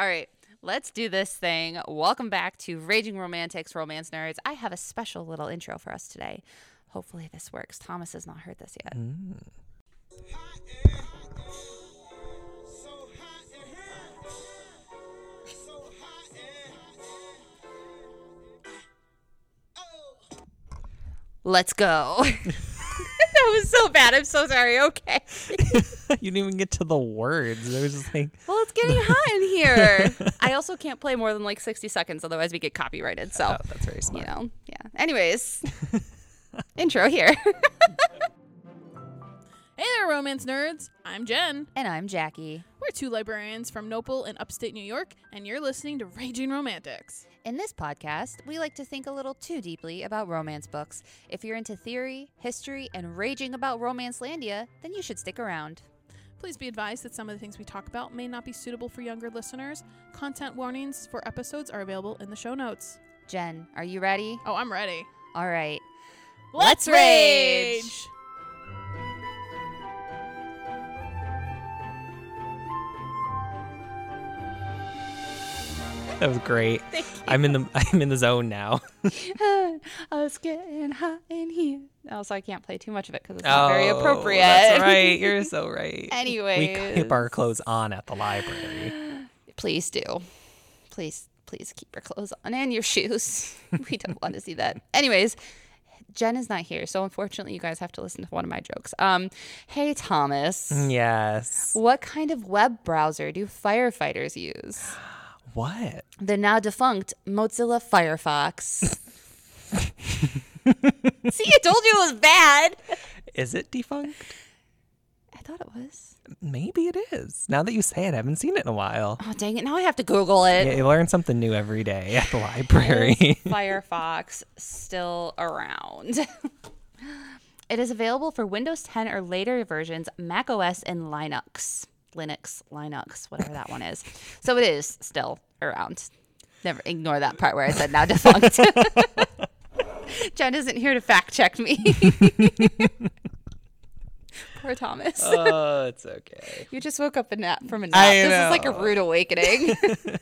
All right. Let's do this thing. Welcome back to Raging Romantics, Romance Nerds. I have a special little intro for us today. Hopefully, this works. Thomas has not heard this yet. Mm. Let's go. that was so bad. I'm so sorry. Okay. you didn't even get to the words. It was just like, Well, it's getting hot in here. I also can't play more than like 60 seconds, otherwise we get copyrighted. So, oh, that's very smart. you know, yeah. Anyways, intro here. Hey there, romance nerds. I'm Jen. and I'm Jackie. We're two librarians from NOPL in upstate New York, and you're listening to Raging Romantics. In this podcast, we like to think a little too deeply about romance books. If you're into theory, history, and raging about Romance Landia, then you should stick around. Please be advised that some of the things we talk about may not be suitable for younger listeners. Content warnings for episodes are available in the show notes. Jen, are you ready? Oh, I'm ready. All right. Let's rage! That was great. I'm in the I'm in the zone now. I was getting hot in here. Also, I can't play too much of it because it's not very Oh, appropriate. That's right. You're so right. Anyway, we keep our clothes on at the library. Please do. Please, please keep your clothes on and your shoes. we don't want to see that. Anyways, Jen is not here, so unfortunately, you guys have to listen to one of my jokes. Um, hey Thomas, Yes. what kind of web browser do firefighters use? What? The now defunct Mozilla Firefox. See, I told you it was bad. Is it defunct? I thought it was. Maybe it is. Now that you say it, I haven't seen it in a while. Oh dang it! Now I have to Google it. Yeah, you learn something new every day at the library. Is Firefox still around? it is available for Windows 10 or later versions, Mac OS, and Linux. Linux, Linux, whatever that one is. So it is still around. Never ignore that part where I said now defunct. Jen isn't here to fact check me. Poor Thomas. oh, it's okay. You just woke up a nap from a nap. I this is like a rude awakening.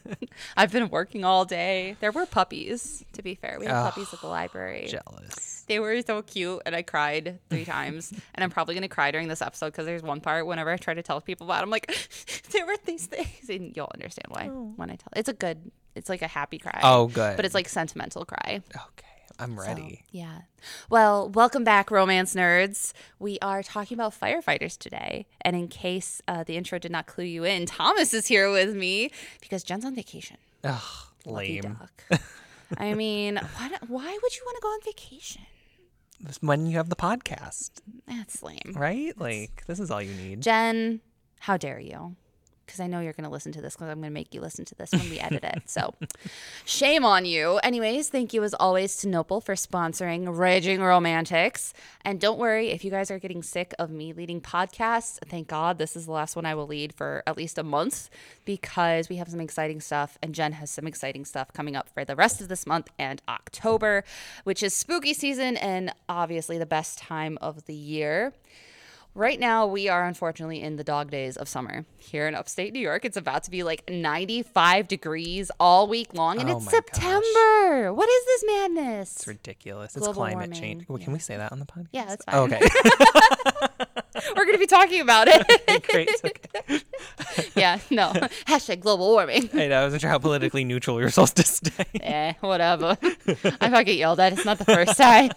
I've been working all day. There were puppies, to be fair. We had Ugh, puppies at the library. Jealous. They were so cute, and I cried three times. And I'm probably gonna cry during this episode because there's one part whenever I try to tell people about, it, I'm like, there were these things, and you'll understand why when I tell. It's a good. It's like a happy cry. Oh, good. But it's like sentimental cry. Okay, I'm So, ready. yeah. Well, welcome back, romance nerds. We are talking about firefighters today. And in case uh, the intro did not clue you in, Thomas is here with me because Jen's on vacation. Ugh, Lucky lame. duck. I mean, why, why would you want to go on vacation? When you have the podcast, That's lame. right? Like this is all you need. Jen, how dare you? Because I know you're going to listen to this because I'm going to make you listen to this when we edit it. So shame on you. Anyways, thank you as always to NOPL for sponsoring Raging Romantics. And don't worry if you guys are getting sick of me leading podcasts. Thank God this is the last one I will lead for at least a month because we have some exciting stuff. And Jen has some exciting stuff coming up for the rest of this month and October, which is spooky season and obviously the best time of the year. Right now, we are unfortunately in the dog days of summer here in upstate New York. It's about to be like 95 degrees all week long, and Oh it's my gosh. September. What is this madness? It's ridiculous. It's climate warming, change. Well, Can we say that on the podcast? Yeah, that's Oh, fine. okay. We're going to be talking about it. Great. Okay. yeah, no. Hashtag global warming. I know. I wasn't sure how politically neutral you're supposed to stay. eh, whatever. I might get yelled at. It's not the first time.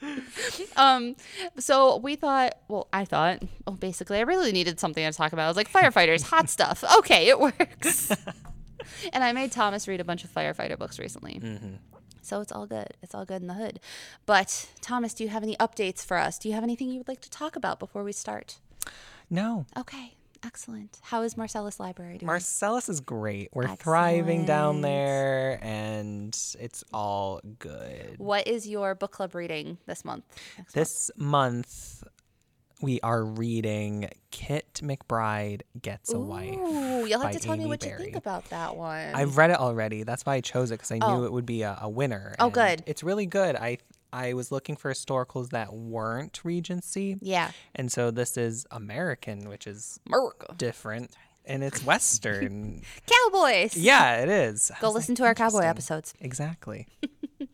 um, so we thought, well, I thought, well, basically, I really needed something to talk about. I was like, firefighters, hot stuff. Okay, it works. and I made Thomas read a bunch of firefighter books recently. So it's all good. It's all good in the hood. But Thomas, do you have any updates for us? Do you have anything you would like to talk about before we start? No. Okay, excellent. How is Marcellus Library doing? Marcellus is great. We're thriving down there, and it's all good. what is your book club reading this month? Next month? This month, we are reading Kit McBride Gets a Wife. Ooh, you'll have to tell me Amy what you think about that one. I've read it already. That's why I chose it because I Oh. knew it would be a, a winner. Oh, good. It's really good. I I was looking for historicals that weren't Regency, yeah, and so this is American, which is America. different. and it's Western. Cowboys. yeah, it is. Go listen like, to our cowboy episodes. Exactly.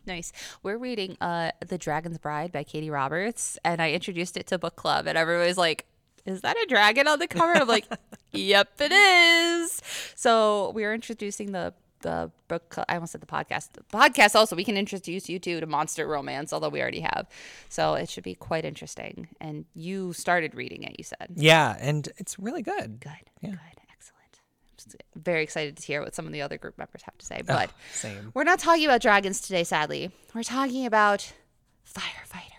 Nice. We're reading uh The Dragon's Bride by Katee Roberts and I introduced it to book club and everybody's like, Is that a dragon on the cover? I'm like, Yep, it is. So we are introducing the the book. I almost said the podcast. The podcast also we can introduce you to to monster romance, although we already have. So it should be quite interesting. And you started reading it, you said. Yeah, and it's really good. Good. Yeah. Good. Excellent. I'm just very excited to hear what some of the other group members have to say. Oh, But same. we're not talking about dragons today, sadly. We're talking about firefighters.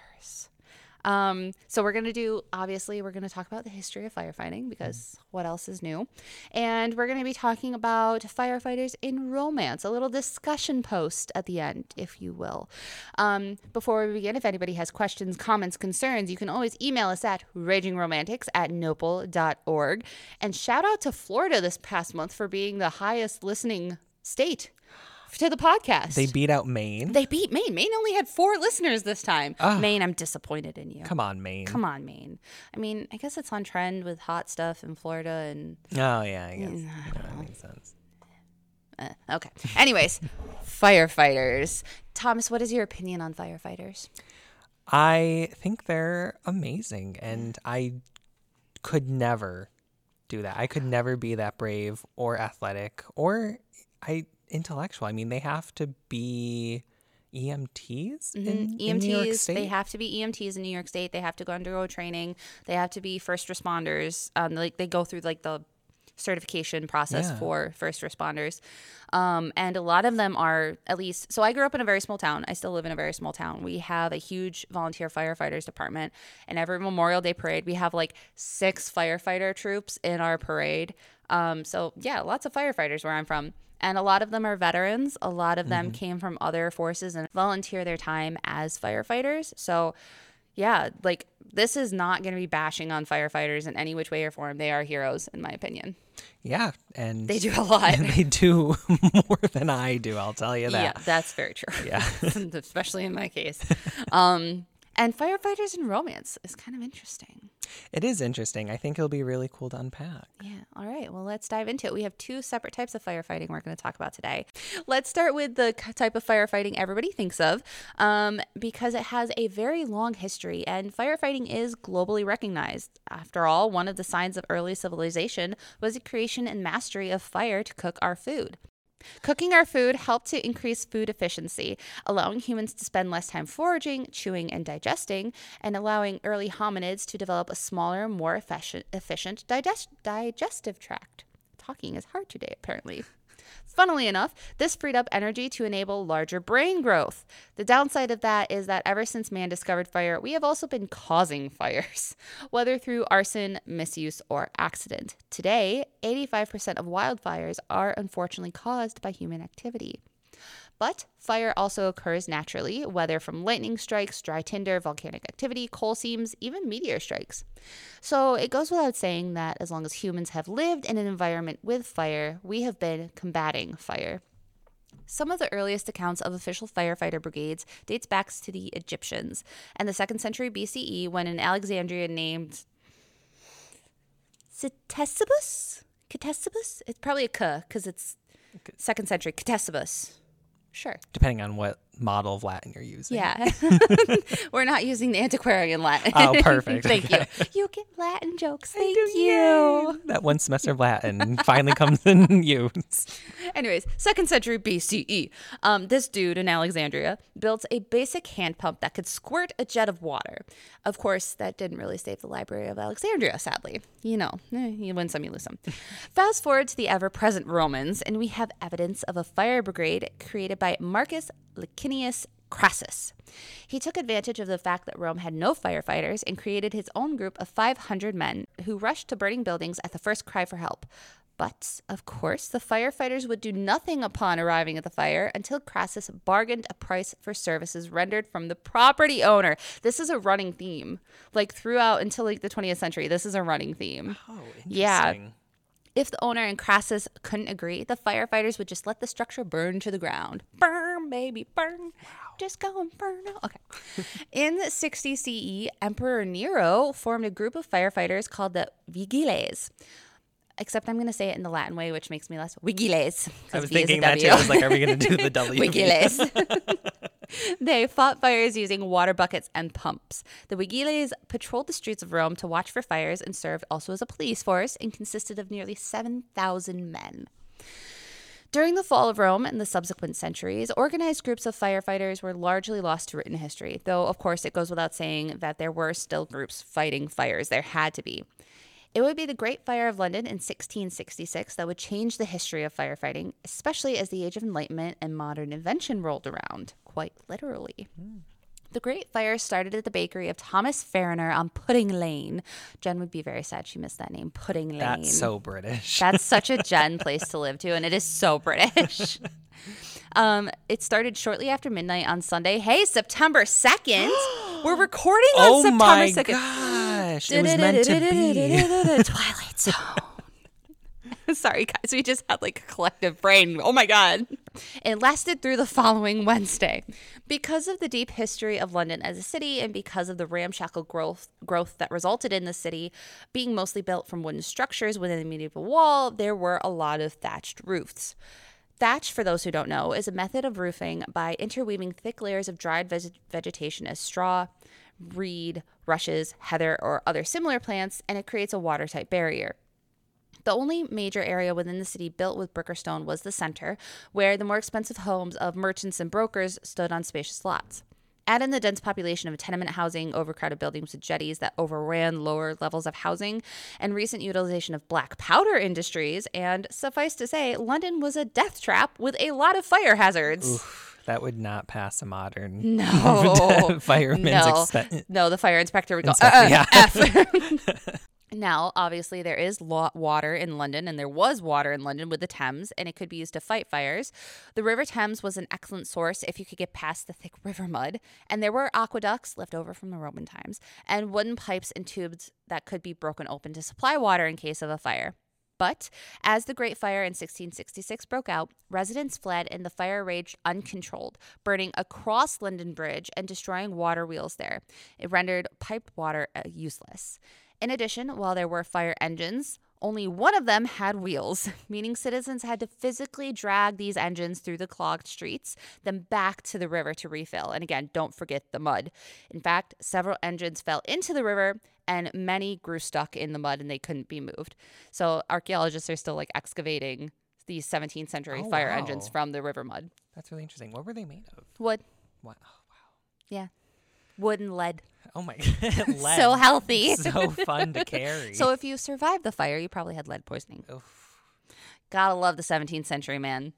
Um, so we're gonna do obviously we're gonna talk about the history of firefighting because what else is new, and we're gonna be talking about firefighters in romance, a little discussion post at the end, if you will. Um, before we begin, if anybody has questions, comments, concerns, you can always email us at ragingromantics at nopl.org. And shout out to Florida this past month for being the highest listening state to the podcast. They beat out Maine. They beat Maine. Maine only had four listeners this time. Ah. Maine, I'm disappointed in you. Come on, Maine. Come on, Maine. I mean, I guess it's on trend with hot stuff in Florida and Oh yeah, I guess that makes sense. uh, okay. Anyways, firefighters. Thomas, what is your opinion on firefighters? I think they're amazing, and I could never do that. I could never be that brave or athletic or I intellectual. I mean, they have to be EMTs in, in New York EMTs, State. Mm-hmm. E they have to be EMTs in New York State. They have to go undergo training. They have to be first responders. Um, like they go through like the certification process Yeah. for first responders. Um, and a lot of them are at least. So I grew up in a very small town. I still live in a very small town. We have a huge volunteer firefighters department, and every Memorial Day parade, we have like six firefighter troops in our parade. Um, so yeah, lots of firefighters where I'm from. And a lot of them are veterans. A lot of them came from other forces and volunteer their time as firefighters. So, yeah, like this is not going to be bashing on firefighters in any which way or form. They are heroes, in my opinion. yeah, and They do a lot. they do more than I do. I'll tell you that. Yeah, that's very true. Yeah. Especially in my case. Um, and firefighters in romance is kind of interesting. It is interesting. I think it'll be really cool to unpack. Yeah. All right. Well, let's dive into it. We have two separate types of firefighting we're going to talk about today. Let's start with the type of firefighting everybody thinks of um, because it has a very long history and firefighting is globally recognized. After all, one of the signs of early civilization was the creation and mastery of fire to cook our food. Cooking our food helped to increase food efficiency, allowing humans to spend less time foraging, chewing, and digesting, and allowing early hominids to develop a smaller, more efficient, digest- digestive tract. Talking is hard today, apparently. Funnily enough, this freed up energy to enable larger brain growth. The downside of that is that ever since man discovered fire, we have also been causing fires, whether through arson, misuse, or accident. Today, 85% of wildfires are unfortunately caused by human activity. But fire also occurs naturally, whether from lightning strikes, dry tinder, volcanic activity, coal seams, even meteor strikes. So it goes without saying that as long as humans have lived in an environment with fire, we have been combating fire. Some of the earliest accounts of official firefighter brigades dates back to the Egyptians and the 2nd century BCE when an Alexandria named Ctesibus? Ctesibus? It's probably a K because it's 2nd century. Ctesippus. Sure. Depending on what model of Latin you're using. Yeah. We're not using the antiquarian Latin. Oh, perfect. Thank you. You get Latin jokes. Thank you. That one semester of Latin finally comes in use. Anyways, second century BCE. Um, this dude in Alexandria built a basic hand pump that could squirt a jet of water. Of course, that didn't really save the Library of Alexandria, sadly. You know, eh, you win some, you lose some. Fast forward to the ever present Romans, and we have evidence of a fire brigade created by Marcus Licinius Crassus. He took advantage of the fact that Rome had no firefighters and created his own group of 500 men who rushed to burning buildings at the first cry for help. But, of course, the firefighters would do nothing upon arriving at the fire until Crassus bargained a price for services rendered from the property owner. This is a running theme. Like throughout until like the 20th century, this is a running theme. Oh, interesting. Yeah. If the owner and Crassus couldn't agree, the firefighters would just let the structure burn to the ground. Burn, baby, burn. Just go and burn out. Okay. In 60 CE, Emperor Nero formed a group of firefighters called the Vigiles. Except I'm going to say it in the Latin way, which makes me less Vigiles. I was V thinking that too. I was like, are we going to do the W? Wigiles. they fought fires using water buckets and pumps. The Wigiles patrolled the streets of Rome to watch for fires and served also as a police force and consisted of nearly 7,000 men. During the fall of Rome and the subsequent centuries, organized groups of firefighters were largely lost to written history, though, of course, it goes without saying that there were still groups fighting fires. There had to be. It would be the Great Fire of London in 1666 that would change the history of firefighting, especially as the Age of Enlightenment and modern invention rolled around, quite literally. Hmm. The Great Fire started at the bakery of Thomas Farriner on Pudding Lane. Jen would be very sad she missed that name, Pudding Lane. That's so British. That's such a Jen place to live to, and it is so British. Um, it started shortly after midnight on Sunday. Hey, September 2nd. We're recording on oh September my 2nd. gosh. It was meant to be. Twilight Zone. Sorry, guys. We just had like a collective brain. Oh my God. It lasted through the following Wednesday. Because of the deep history of London as a city and because of the ramshackle growth, growth that resulted in the city being mostly built from wooden structures within the medieval wall, there were a lot of thatched roofs. Thatch, for those who don't know, is a method of roofing by interweaving thick layers of dried veg- vegetation as straw, reed, rushes, heather, or other similar plants, and it creates a watertight barrier. The only major area within the city built with brick or stone was the center, where the more expensive homes of merchants and brokers stood on spacious lots. Add in the dense population of tenement housing, overcrowded buildings with jetties that overran lower levels of housing, and recent utilization of black powder industries, and suffice to say, London was a death trap with a lot of fire hazards. Oof, that would not pass a modern No. fireman's no. expen- No, the fire inspector would go, Inspector, uh-uh, yeah. Now, obviously, there is water in London, and there was water in London with the Thames, and it could be used to fight fires. The River Thames was an excellent source if you could get past the thick river mud, and there were aqueducts left over from the Roman times, and wooden pipes and tubes that could be broken open to supply water in case of a fire. But as the Great Fire in 1666 broke out, residents fled and the fire raged uncontrolled, burning across London Bridge and destroying water wheels there. It rendered piped water uh, useless. In addition, while there were fire engines, only one of them had wheels, meaning citizens had to physically drag these engines through the clogged streets, then back to the river to refill. And again, don't forget the mud. In fact, several engines fell into the river and many grew stuck in the mud and they couldn't be moved. So archaeologists are still like excavating these 17th century Oh, fire wow. engines from the river mud. That's really interesting. What were they made of? Wood, What? Oh, yeah. Wood and lead. Oh my god. lead. So healthy. So fun to carry. So if you survived the fire, you probably had lead poisoning. Oof. Gotta love the 17th century, man.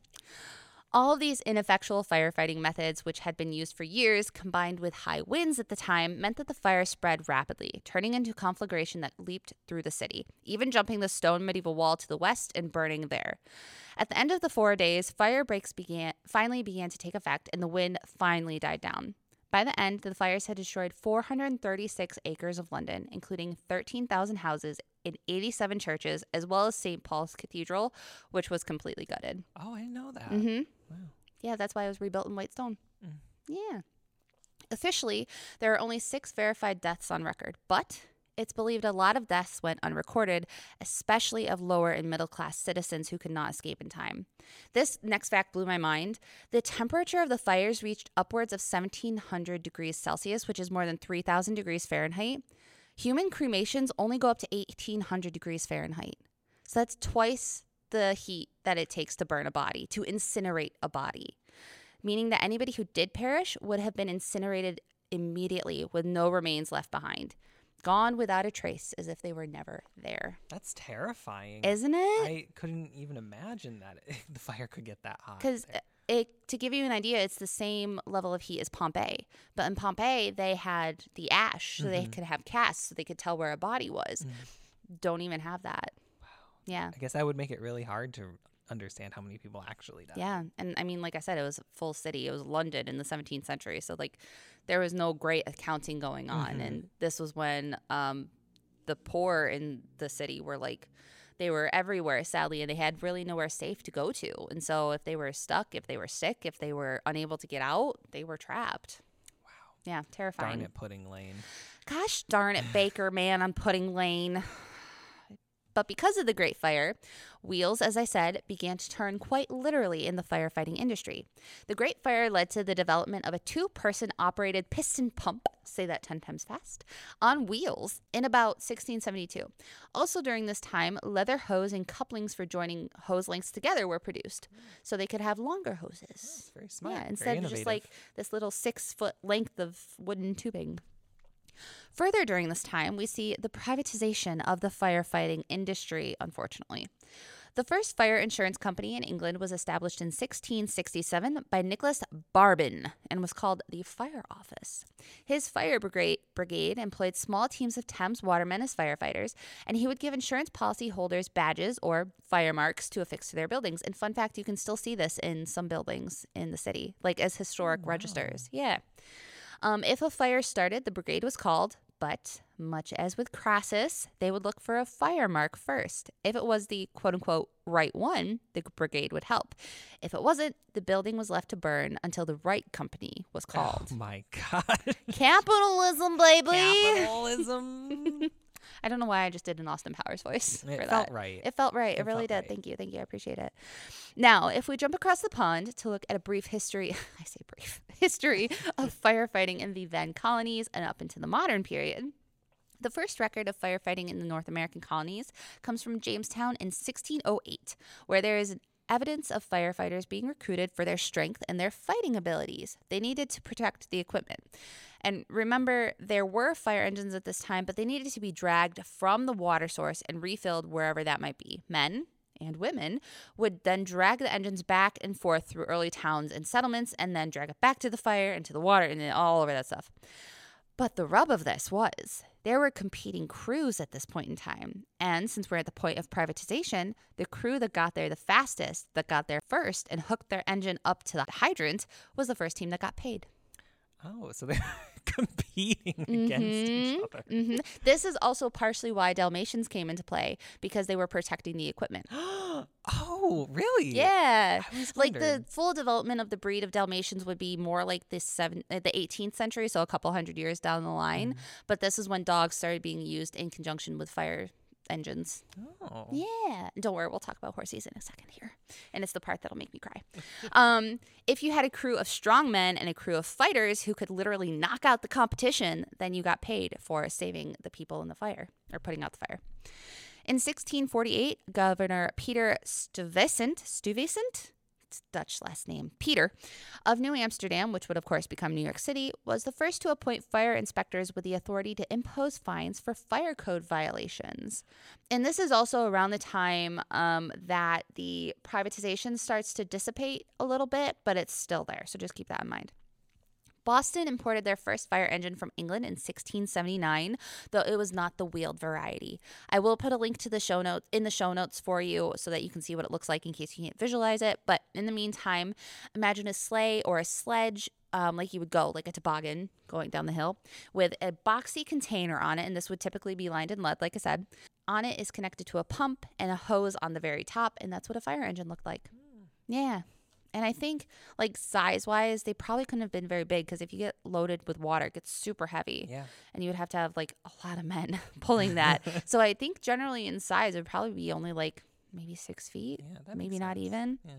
All of these ineffectual firefighting methods, which had been used for years, combined with high winds at the time, meant that the fire spread rapidly, turning into a conflagration that leaped through the city, even jumping the stone medieval wall to the west and burning there. At the end of the four days, fire breaks began finally began to take effect, and the wind finally died down. By the end, the fires had destroyed 436 acres of London, including 13,000 houses in 87 churches, as well as St. Paul's Cathedral, which was completely gutted. Oh, I didn't know that. Mm-hmm. Wow. Yeah, that's why it was rebuilt in white stone. Yeah. Officially, there are only six verified deaths on record, but it's believed a lot of deaths went unrecorded, especially of lower and middle class citizens who could not escape in time. This next fact blew my mind. The temperature of the fires reached upwards of 1700 degrees Celsius, which is more than 3000 degrees Fahrenheit. Human cremations only go up to 1800 degrees Fahrenheit. So that's twice the heat that it takes to burn a body, to incinerate a body, meaning that anybody who did perish would have been incinerated immediately with no remains left behind. Gone without a trace, as if they were never there. That's terrifying. Isn't it? I couldn't even imagine that the fire could get that hot. Because uh, it, to give you an idea, it's the same level of heat as Pompeii. But in Pompeii, they had the ash, so they mm-hmm. could have casts, so they could tell where a body was. Mm-hmm. Don't even have that. Wow. Yeah. I guess that would make it really hard to understand how many people actually died. Yeah. And I mean, like I said, it was a full city. It was London in the 17th century. So, like, there was no great accounting going on. And this was when um, the poor in the city were like, they were everywhere, sadly, and they had really nowhere safe to go to. And so, if they were stuck, if they were sick, if they were unable to get out, they were trapped. Wow. Yeah, terrifying. Darn it, Pudding Lane. Gosh darn it, Baker, man, I'm Pudding Lane. But because of the Great Fire, wheels, as I said, began to turn quite literally in the firefighting industry. The Great Fire led to the development of a two person operated piston pump, say that 10 times fast, on wheels in about 1672. Also, during this time, leather hose and couplings for joining hose lengths together were produced so they could have longer hoses. Very smart. Yeah, instead of just like this little six foot length of wooden tubing. Further during this time, we see the privatization of the firefighting industry, unfortunately. The first fire insurance company in England was established in 1667 by Nicholas Barbon and was called the Fire Office. His fire brigade, employed small teams of Thames watermen as firefighters, and he would give insurance policy holders badges or fire marks to affix to their buildings. And fun fact, you can still see this in some buildings in the city, like as historic registers. Yeah. Um, if a fire started, the brigade was called, but much as with Crassus, they would look for a fire mark first. If it was the quote unquote right one, the brigade would help. If it wasn't, the building was left to burn until the right company was called. Oh my god. Capitalism, baby! Capitalism. I don't know why I just did an Austin Powers voice. It for felt that. right. It felt right. It, It really did. right. Thank you. Thank you. I appreciate it. Now, if we jump across the pond to look at a brief history, I say brief, history of firefighting in the then colonies and up into the modern period. The first record of firefighting in the North American colonies comes from Jamestown in 1608, where there is evidence of firefighters being recruited for their strength and their fighting abilities. They needed to protect the equipment. And remember, there were fire engines at this time, but they needed to be dragged from the water source and refilled wherever that might be. Men and women would then drag the engines back and forth through early towns and settlements and then drag it back to the fire and to the water and all over that stuff. But the rub of this was there were competing crews at this point in time. And since we're at the point of privatization, the crew that got there the fastest, that got there first and hooked their engine up to the hydrant, was the first team that got paid. Oh, so they're competing against each other. hmm This is also partially why Dalmatians came into play because they were protecting the equipment. Oh, really? Yeah. Like the full development of the breed of Dalmatians would be more like the seven, uh, the 18th century, so a couple hundred years down the line. Mm. But this is when dogs started being used in conjunction with fire engines. Oh. Yeah. Don't worry, we'll talk about horses in a second here. And it's the part that'll make me cry. um, if you had a crew of strong men and a crew of fighters who could literally knock out the competition, then you got paid for saving the people in the fire or putting out the fire. In 1648, Governor Peter Stuyvesant, Stuyvesant, Dutch last name, Peter, of New Amsterdam, which would of course become New York City, was the first to appoint fire inspectors with the authority to impose fines for fire code violations. And this is also around the time um, that the privatization starts to dissipate a little bit, but it's still there. So just keep that in mind. Boston imported their first fire engine from England in 1679, though it was not the wheeled variety. I will put a link to the show notes in the show notes for you so that you can see what it looks like in case you can't visualize it. But in the meantime, imagine a sleigh or a sledge um, like you would go, like a toboggan going down the hill, with a boxy container on it. And this would typically be lined in lead, like I said. On it is connected to a pump and a hose on the very top. And that's what a fire engine looked like. Yeah. And I think, like size wise, they probably couldn't have been very big because if you get loaded with water, it gets super heavy. Yeah. And you would have to have like a lot of men pulling that. so I think generally in size, it would probably be only like maybe six feet, Yeah, maybe not even. Yeah.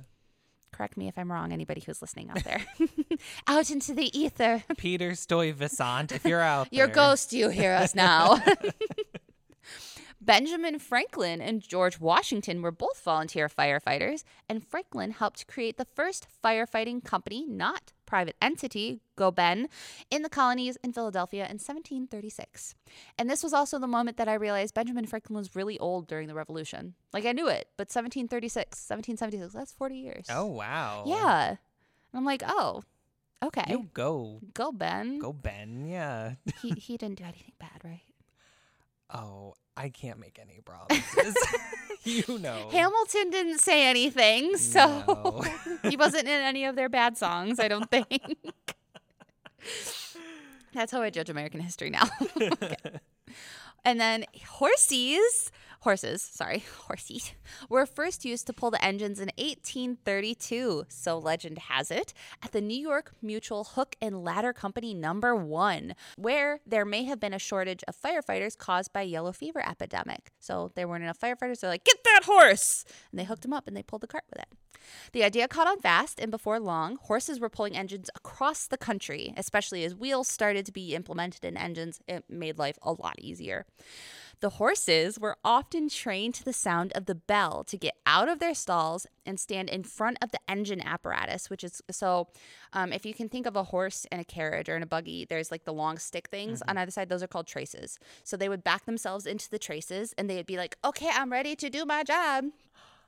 Correct me if I'm wrong, anybody who's listening out there. out into the ether. Peter Stuyvesant, if you're out Your there. ghost, you hear us now. Benjamin Franklin and George Washington were both volunteer firefighters, and Franklin helped create the first firefighting company, not private entity, Goben, in the colonies in Philadelphia in 1736. And this was also the moment that I realized Benjamin Franklin was really old during the Revolution. Like I knew it, but 1736, 1776, that's 40 years. Oh wow. Yeah. And I'm like, oh, okay. You go, Go, Ben. go Ben. Yeah. He, he didn't do anything bad, right? Oh, I can't make any promises. you know. Hamilton didn't say anything, so No. he wasn't in any of their bad songs, I don't think. That's how I judge American history now. Okay. And then horsies horses, sorry, horses, were first used to pull the engines in 1832, so legend has it, at the New York Mutual Hook and Ladder Company number 1, where there may have been a shortage of firefighters caused by yellow fever epidemic. So there weren't enough firefighters, they're like, "Get that horse!" And they hooked him up and they pulled the cart with it. The idea caught on fast, and before long, horses were pulling engines across the country, especially as wheels started to be implemented in engines. It made life a lot easier. The horses were often trained to the sound of the bell to get out of their stalls and stand in front of the engine apparatus, which is so. Um, if you can think of a horse and a carriage or in a buggy, there's like the long stick things on either side. Those are called traces. So they would back themselves into the traces and they'd be like, okay, I'm ready to do my job.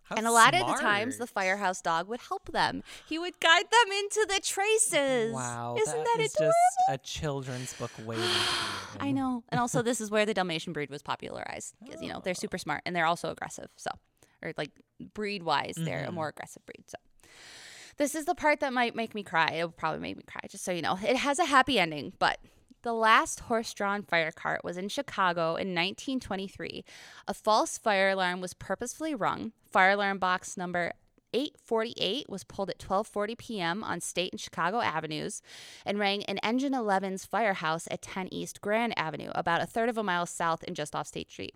How and a lot of the times, the firehouse dog would help them. He would guide them into the traces. Wow, Isn't that, is adorable? just a children's book waiting I know. And also, this is where the Dalmatian breed was popularized because, you know, they're oh. super smart and they're also aggressive. So, or like breed wise, they're a mm-hmm. more aggressive breed. So, this is the part that might make me cry. It will probably make me cry, just so you know. It has a happy ending, but the last horse drawn fire cart was in Chicago in 1923. A false fire alarm was purposefully rung. Fire alarm box number 848 was pulled at 12:40 p.m. on State and Chicago Avenues and rang in Engine 11's firehouse at 10 East Grand Avenue, about a third of a mile south and just off State Street.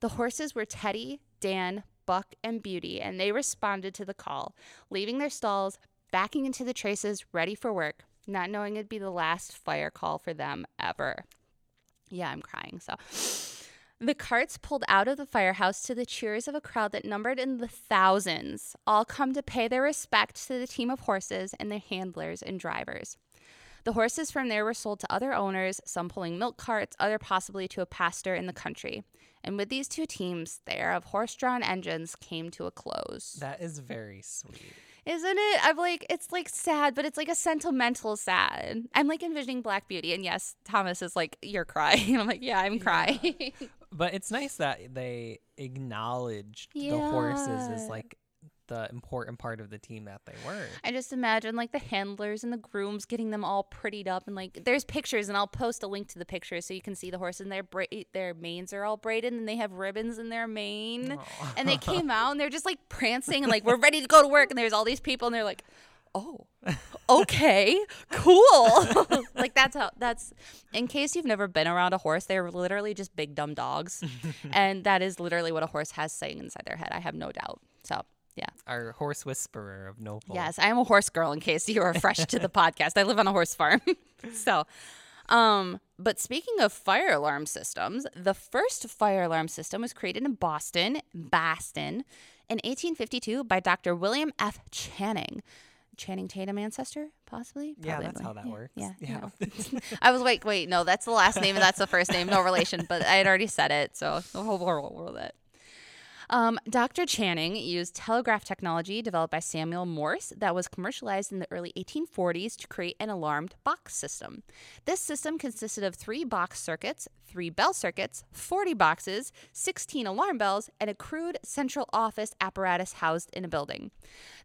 The horses were Teddy, Dan, Buck, and Beauty, and they responded to the call, leaving their stalls, backing into the traces, ready for work, not knowing it'd be the last fire call for them ever. Yeah, I'm crying. So the carts pulled out of the firehouse to the cheers of a crowd that numbered in the thousands, all come to pay their respect to the team of horses and their handlers and drivers. The horses from there were sold to other owners, some pulling milk carts, other possibly to a pastor in the country. And with these two teams, the era of horse drawn engines came to a close. That is very sweet. Isn't it? I'm like, it's like sad, but it's like a sentimental sad. I'm like envisioning Black Beauty, and yes, Thomas is like, you're crying. And I'm like, yeah, I'm crying. But it's nice that they acknowledged the horses as like the important part of the team that they were. I just imagine like the handlers and the grooms getting them all prettied up, and like there's pictures, and I'll post a link to the pictures so you can see the horses and their bra- their manes are all braided, and they have ribbons in their mane, and they came out and they're just like prancing and like we're ready to go to work, and there's all these people, and they're like, oh, okay, cool. like that's how that's. In case you've never been around a horse, they're literally just big dumb dogs, and that is literally what a horse has saying inside their head. I have no doubt. So. Yeah. Our horse whisperer of Noble. Yes, I am a horse girl in case you are fresh to the podcast. I live on a horse farm. so, um, but speaking of fire alarm systems, the first fire alarm system was created in Boston, Boston, in 1852 by Dr. William F. Channing. Channing Tatum ancestor, possibly? Yeah, that's how that yeah, works. Yeah. Yeah. no. I was like, wait, no, that's the last name and that's the first name, no relation, but I had already said it, so we'll roll with it. Um, Dr. Channing used telegraph technology developed by Samuel Morse that was commercialized in the early 1840s to create an alarmed box system. This system consisted of three box circuits, three bell circuits, 40 boxes, 16 alarm bells, and a crude central office apparatus housed in a building.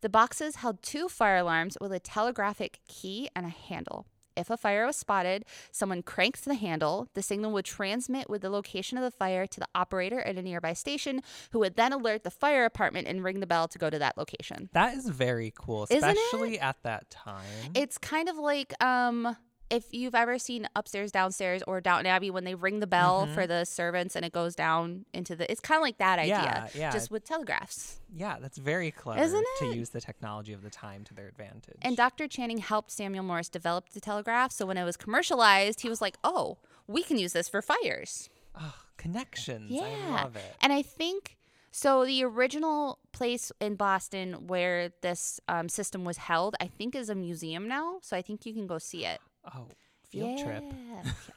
The boxes held two fire alarms with a telegraphic key and a handle. If a fire was spotted, someone cranked the handle. The signal would transmit with the location of the fire to the operator at a nearby station, who would then alert the fire department and ring the bell to go to that location. That is very cool, especially at that time. It's kind of like um, if you've ever seen upstairs, downstairs, or Downton Abbey when they ring the bell for the servants and it goes down into the. It's kind of like that idea, Mm-hmm. Yeah, yeah. just with telegraphs. yeah, that's very clever Isn't it? to use the technology of the time to their advantage. And Dr. Channing helped Samuel Morse develop the telegraph. So when it was commercialized, he was like, "Oh, we can use this for fires." oh, connections. Yeah. I love it. And I think so. The original place in Boston where this um, system was held, I think, is a museum now. So I think you can go see it. Oh, field trip.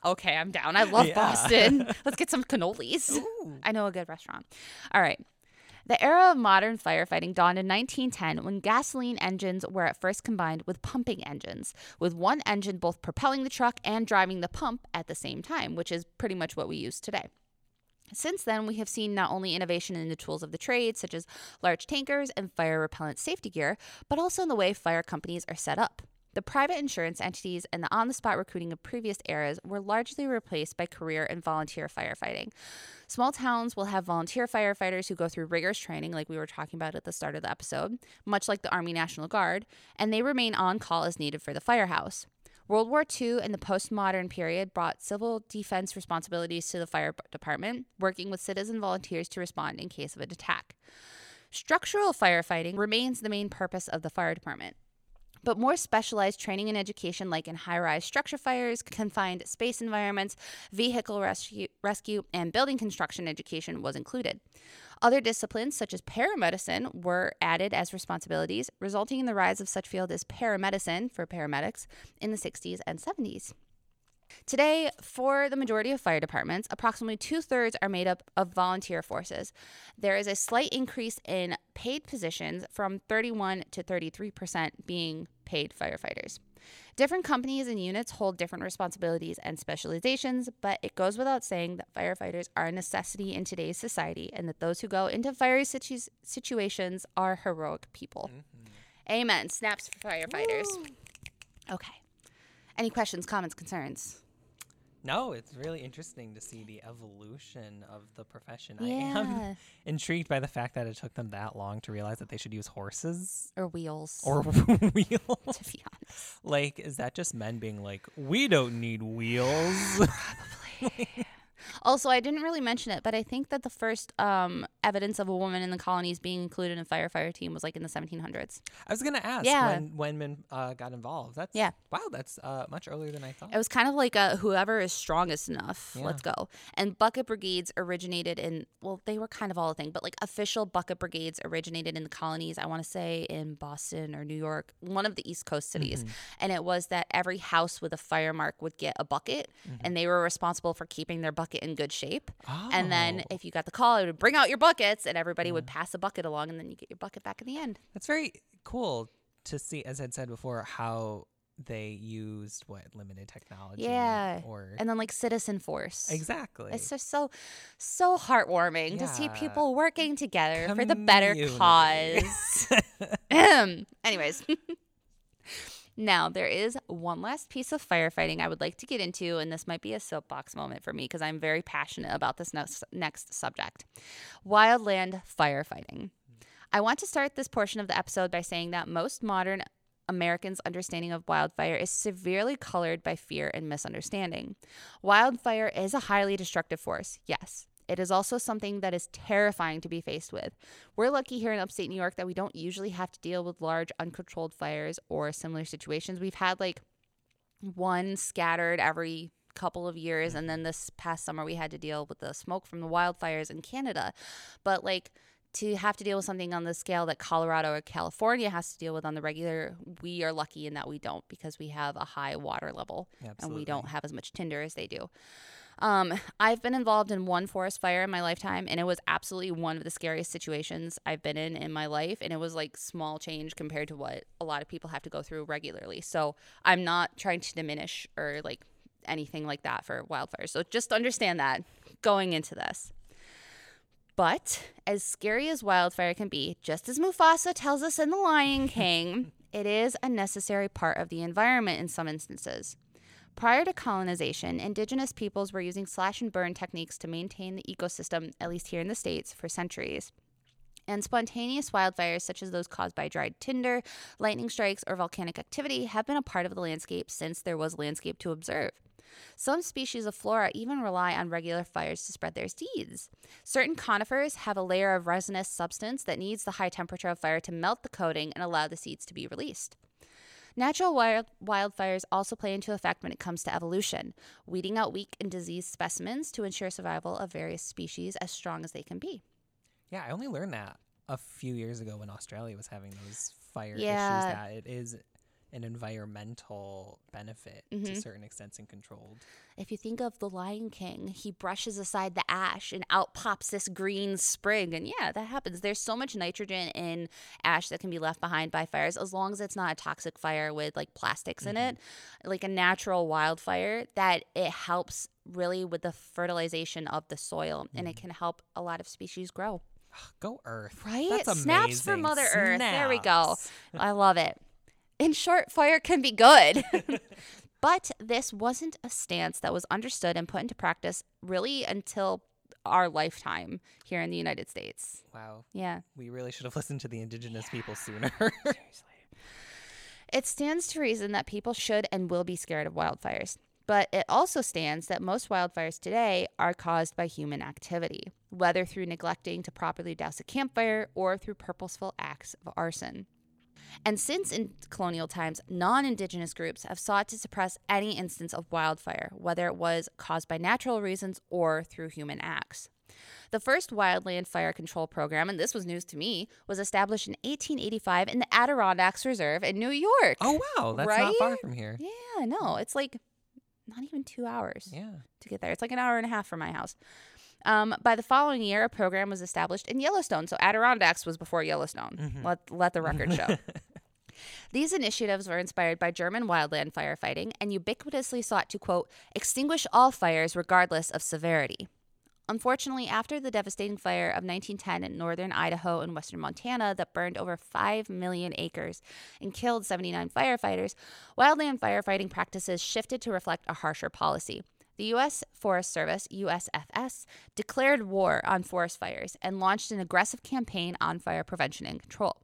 Okay, I'm down. I love Yeah. Boston. Let's get some cannolis. I know a good restaurant. All right. The era of modern firefighting dawned in 1910 when gasoline engines were at first combined with pumping engines, with one engine both propelling the truck and driving the pump at the same time, which is pretty much what we use today. Since then, we have seen not only innovation in the tools of the trade, such as large tankers and fire repellent safety gear, but also in the way fire companies are set up. The private insurance entities and the on the spot recruiting of previous eras were largely replaced by career and volunteer firefighting. Small towns will have volunteer firefighters who go through rigorous training, like we were talking about at the start of the episode, much like the Army National Guard, and they remain on call as needed for the firehouse. World War II and the postmodern period brought civil defense responsibilities to the fire department, working with citizen volunteers to respond in case of an attack. Structural firefighting remains the main purpose of the fire department. But more specialized training and education, like in high rise structure fires, confined space environments, vehicle rescue, rescue, and building construction education, was included. Other disciplines, such as paramedicine, were added as responsibilities, resulting in the rise of such field as paramedicine for paramedics in the 60s and 70s. Today, for the majority of fire departments, approximately two thirds are made up of volunteer forces. There is a slight increase in paid positions from 31 to 33% being paid firefighters. Different companies and units hold different responsibilities and specializations, but it goes without saying that firefighters are a necessity in today's society and that those who go into fiery situ- situations are heroic people. Mm-hmm. Amen. Snaps for firefighters. Okay. Any questions, comments, concerns? No, it's really interesting to see the evolution of the profession. I Yeah. am intrigued by the fact that it took them that long to realize that they should use horses Or wheels. or wheels. to be honest. Like, is that just men being like, we don't need wheels? Also, I didn't really mention it, but I think that the first um, evidence of a woman in the colonies being included in a firefighter team was like in the 1700s. I was gonna ask Yeah. when when men uh, got involved. That's Yeah. Wow, that's uh, much earlier than I thought. It was kind of like a whoever is strongest enough, Yeah. let's go. And bucket brigades originated in, well, they were kind of all a thing, but like official bucket brigades originated in the colonies, I want to say in Boston or New York, one of the East Coast cities. And it was that every house with a fire mark would get a bucket, and they were responsible for keeping their bucket in good shape. And then Oh. if you got the call, it would bring out your buckets, and everybody would pass a bucket along, and then you get your bucket back in the end. That's very cool to see, as I'd said before, how they used what limited technology. Yeah. Or And then like citizen force. exactly. It's just so so heartwarming to see people working together for the better cause. Anyways. now, there is one last piece of firefighting I would like to get into, and this might be a soapbox moment for me because I'm very passionate about this next, next subject wildland firefighting. I want to start this portion of the episode by saying that most modern Americans' understanding of wildfire is severely colored by fear and misunderstanding. Wildfire is a highly destructive force, yes. It is also something that is terrifying to be faced with. We're lucky here in upstate New York that we don't usually have to deal with large, uncontrolled fires or similar situations. We've had like one scattered every couple of years, and then this past summer we had to deal with the smoke from the wildfires in Canada. But like, to have to deal with something on the scale that Colorado or California has to deal with on the regular, we are lucky in that we don't because we have a high water level and we don't have as much tinder as they do. Um, I've been involved in one forest fire in my lifetime, and it was absolutely one of the scariest situations I've been in in my life. And it was like small change compared to what a lot of people have to go through regularly. So I'm not trying to diminish or like anything like that for wildfires. So just understand that going into this. But as scary as wildfire can be, just as Mufasa tells us in The Lion King, it is a necessary part of the environment in some instances. Prior to colonization, indigenous peoples were using slash and burn techniques to maintain the ecosystem, at least here in the States, for centuries. And spontaneous wildfires, such as those caused by dried tinder, lightning strikes, or volcanic activity, have been a part of the landscape since there was landscape to observe. Some species of flora even rely on regular fires to spread their seeds. Certain conifers have a layer of resinous substance that needs the high temperature of fire to melt the coating and allow the seeds to be released. Natural wild, wildfires also play into effect when it comes to evolution, weeding out weak and diseased specimens to ensure survival of various species as strong as they can be. Yeah, I only learned that a few years ago when Australia was having those fire Yeah. issues that it is an environmental benefit to Mhm. certain extents and controlled. If you think of the Lion King, he brushes aside the ash and out pops this green sprig. And yeah, that happens. There's so much nitrogen in ash that can be left behind by fires as long as it's not a toxic fire with like plastics in it, like a natural wildfire, that it helps really with the fertilization of the soil and it can help a lot of species grow. Go Earth. Right? That's amazing. Snaps for. Mother Earth. There we go. I love it. In short, fire can be good. but this wasn't a stance that was understood and put into practice really until our lifetime here in the United States. Wow. Yeah. We really should have listened to the indigenous people sooner. Seriously. It stands to reason that people should and will be scared of wildfires. But it also stands that most wildfires today are caused by human activity, whether through neglecting to properly douse a campfire or through purposeful acts of arson. And since in colonial times, non Indigenous groups have sought to suppress any instance of wildfire, whether it was caused by natural reasons or through human acts. The first wildland fire control program, and this was news to me, was established in 1885 in the Adirondacks Reserve in New York. oh wow, that's not far from here. Yeah, no, it's like not even two hours Yeah. to get there. It's like an hour and a half from my house. Um, by the following year, a program was established in Yellowstone. So Adirondacks was before Yellowstone. Let let the record show. These initiatives were inspired by German wildland firefighting and ubiquitously sought to quote extinguish all fires regardless of severity. Unfortunately, after the devastating fire of 1910 in northern Idaho and western Montana that burned over 5 million acres and killed 79 firefighters, wildland firefighting practices shifted to reflect a harsher policy. The U.S. Forest Service, USFS, declared war on forest fires and launched an aggressive campaign on fire prevention and control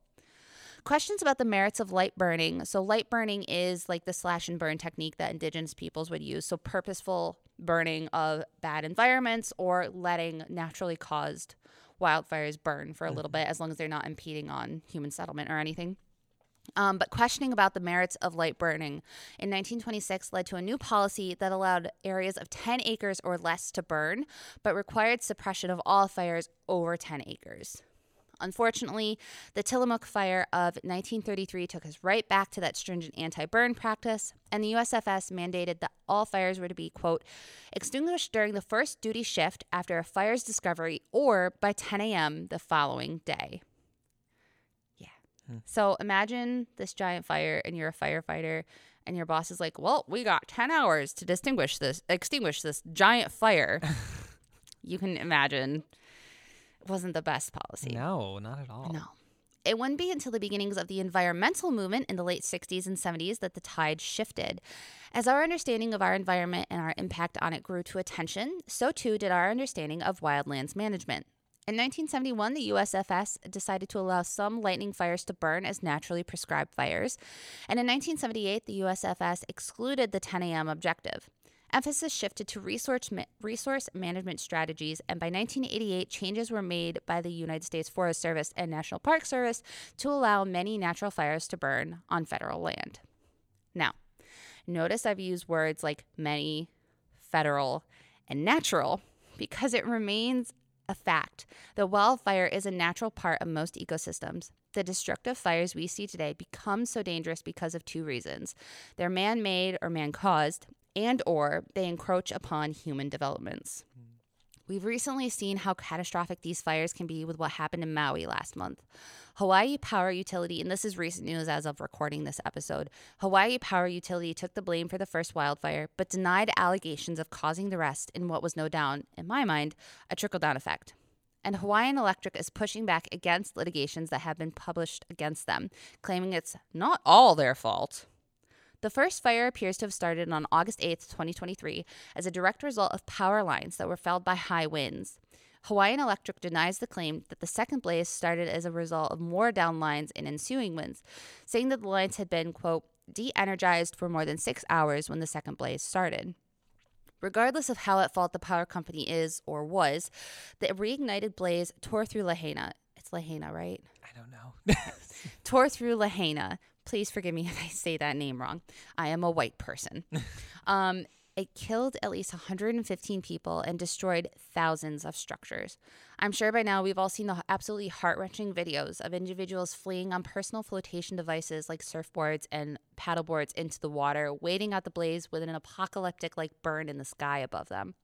questions about the merits of light burning. So, light burning is like the slash and burn technique that indigenous peoples would use. So, purposeful burning of bad environments or letting naturally caused wildfires burn for a little mm-hmm. bit as long as they're not impeding on human settlement or anything. Um, but questioning about the merits of light burning in 1926 led to a new policy that allowed areas of 10 acres or less to burn, but required suppression of all fires over 10 acres. Unfortunately, the Tillamook fire of 1933 took us right back to that stringent anti burn practice, and the USFS mandated that all fires were to be, quote, extinguished during the first duty shift after a fire's discovery or by 10 a.m. the following day. Yeah. So imagine this giant fire, and you're a firefighter, and your boss is like, well, we got 10 hours to distinguish this, extinguish this giant fire. you can imagine it wasn't the best policy. No, not at all. No. It wouldn't be until the beginnings of the environmental movement in the late 60s and 70s that the tide shifted. As our understanding of our environment and our impact on it grew to attention, so too did our understanding of wildlands management. In 1971, the USFS decided to allow some lightning fires to burn as naturally prescribed fires. And in 1978, the USFS excluded the 10 a.m. objective. Emphasis shifted to resource, ma- resource management strategies, and by 1988, changes were made by the United States Forest Service and National Park Service to allow many natural fires to burn on federal land. Now, notice I've used words like many, federal, and natural because it remains a fact that wildfire is a natural part of most ecosystems. The destructive fires we see today become so dangerous because of two reasons. They're man-made or man-caused, and or they encroach upon human developments. We've recently seen how catastrophic these fires can be with what happened in Maui last month. Hawaii Power Utility, and this is recent news as of recording this episode, Hawaii Power Utility took the blame for the first wildfire, but denied allegations of causing the rest in what was no doubt, in my mind, a trickle down effect. And Hawaiian Electric is pushing back against litigations that have been published against them, claiming it's not all their fault. The first fire appears to have started on August 8th, 2023, as a direct result of power lines that were felled by high winds. Hawaiian Electric denies the claim that the second blaze started as a result of more down lines and ensuing winds, saying that the lines had been, quote, de energized for more than six hours when the second blaze started. Regardless of how at fault the power company is or was, the reignited blaze tore through Lahaina. It's Lahaina, right? I don't know. tore through Lahaina. Please forgive me if I say that name wrong. I am a white person. um, it killed at least 115 people and destroyed thousands of structures. I'm sure by now we've all seen the absolutely heart wrenching videos of individuals fleeing on personal flotation devices like surfboards and paddleboards into the water, waiting out the blaze with an apocalyptic like burn in the sky above them.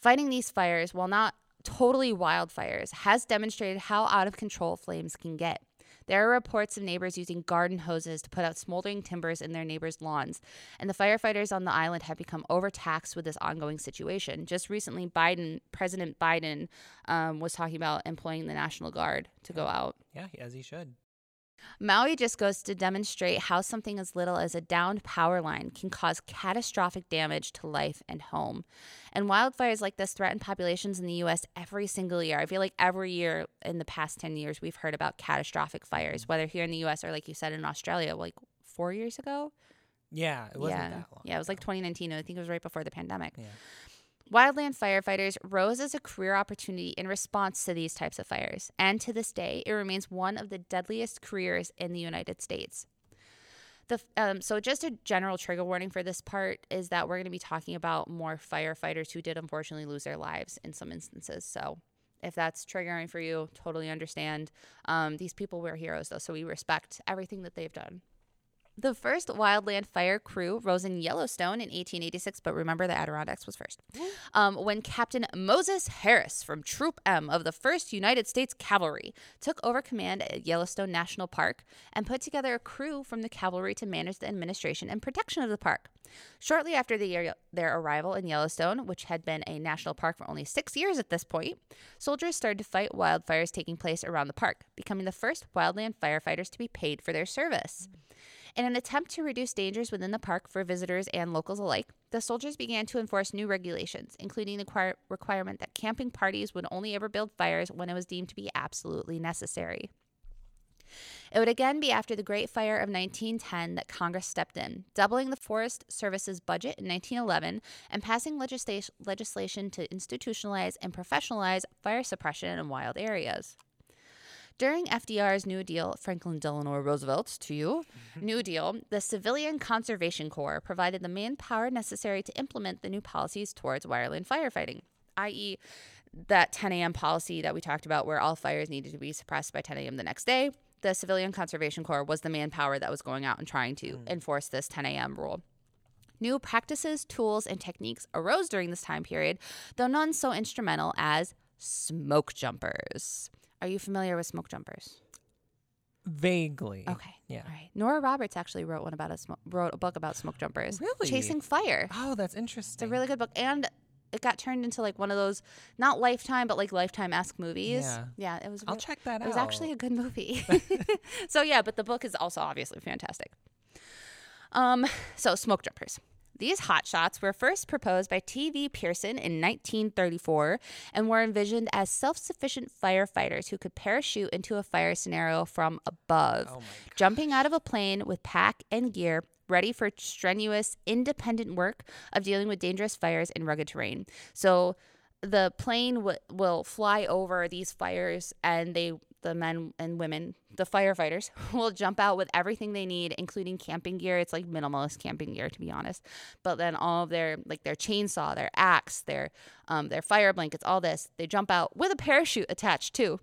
Fighting these fires, while not totally wildfires, has demonstrated how out of control flames can get. There are reports of neighbors using garden hoses to put out smoldering timbers in their neighbors' lawns, and the firefighters on the island have become overtaxed with this ongoing situation. Just recently, Biden, President Biden, um, was talking about employing the National Guard to go out. yeah, as he should. Maui just goes to demonstrate how something as little as a downed power line can cause catastrophic damage to life and home. And wildfires like this threaten populations in the US every single year. I feel like every year in the past 10 years, we've heard about catastrophic fires, mm. whether here in the US or, like you said, in Australia, like four years ago. Yeah, it wasn't yeah. that long. Yeah, it was like ago. 2019. I think it was right before the pandemic. Yeah. Wildland firefighters rose as a career opportunity in response to these types of fires, and to this day, it remains one of the deadliest careers in the United States. The, um, so, just a general trigger warning for this part is that we're going to be talking about more firefighters who did unfortunately lose their lives in some instances. So, if that's triggering for you, totally understand. Um, these people were heroes, though, so we respect everything that they've done. The first wildland fire crew rose in Yellowstone in 1886, but remember the Adirondacks was first. Um, when Captain Moses Harris from Troop M of the 1st United States Cavalry took over command at Yellowstone National Park and put together a crew from the cavalry to manage the administration and protection of the park. Shortly after the, their arrival in Yellowstone, which had been a national park for only six years at this point, soldiers started to fight wildfires taking place around the park, becoming the first wildland firefighters to be paid for their service. In an attempt to reduce dangers within the park for visitors and locals alike, the soldiers began to enforce new regulations, including the requir- requirement that camping parties would only ever build fires when it was deemed to be absolutely necessary. It would again be after the Great Fire of 1910 that Congress stepped in, doubling the Forest Service's budget in 1911 and passing legisla- legislation to institutionalize and professionalize fire suppression in wild areas. During FDR's New Deal, Franklin Delano Roosevelt, to you, mm-hmm. New Deal, the Civilian Conservation Corps provided the manpower necessary to implement the new policies towards wildland firefighting, i.e., that 10 a.m. policy that we talked about where all fires needed to be suppressed by 10 a.m. the next day. The Civilian Conservation Corps was the manpower that was going out and trying to mm. enforce this 10 a.m. rule. New practices, tools, and techniques arose during this time period, though none so instrumental as smoke jumpers. Are you familiar with smoke jumpers? Vaguely. Okay. Yeah. All right. Nora Roberts actually wrote one about a smoke, wrote a book about smoke jumpers. Really? Chasing Fire. Oh, that's interesting. It's a really good book, and it got turned into like one of those not Lifetime, but like Lifetime esque movies. Yeah. Yeah. It was. I'll check that It out. It was actually a good movie. so yeah, but the book is also obviously fantastic. Um, so smoke jumpers. These hotshots were first proposed by T.V. Pearson in 1934 and were envisioned as self sufficient firefighters who could parachute into a fire scenario from above, Oh jumping out of a plane with pack and gear, ready for strenuous, independent work of dealing with dangerous fires in rugged terrain. So the plane w- will fly over these fires and they the men and women the firefighters will jump out with everything they need including camping gear it's like minimalist camping gear to be honest but then all of their like their chainsaw their axe their um, their fire blankets all this they jump out with a parachute attached too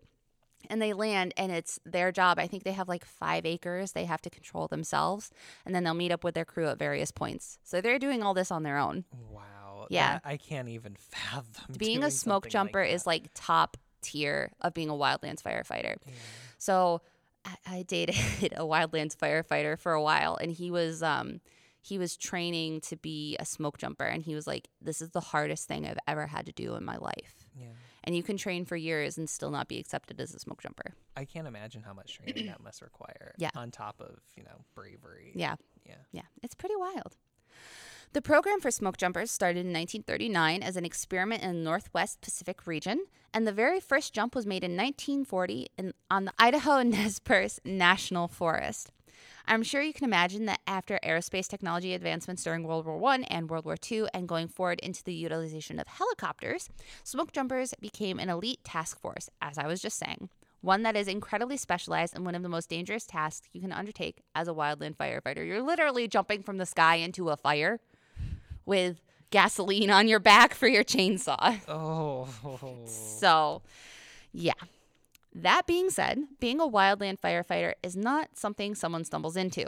and they land and it's their job i think they have like five acres they have to control themselves and then they'll meet up with their crew at various points so they're doing all this on their own Wow. Yeah. I can't even fathom. being a smoke jumper like is like top tier of being a wildlands firefighter. So I, I dated a wildlands firefighter for a while, and he was um he was training to be a smoke jumper, and he was like, "This is the hardest thing I've ever had to do in my life." Yeah. And you can train for years and still not be accepted as a smoke jumper. I can't imagine how much training that must require. Yeah. On top of you know bravery. Yeah. Yeah. Yeah, it's pretty wild. The program for smoke jumpers started in 1939 as an experiment in the Northwest Pacific region, and the very first jump was made in 1940 in, on the Idaho Nez Perce National Forest. I'm sure you can imagine that after aerospace technology advancements during World War I and World War II, and going forward into the utilization of helicopters, smoke jumpers became an elite task force, as I was just saying. One that is incredibly specialized and one of the most dangerous tasks you can undertake as a wildland firefighter. You're literally jumping from the sky into a fire with gasoline on your back for your chainsaw. Oh. So, yeah. That being said, being a wildland firefighter is not something someone stumbles into.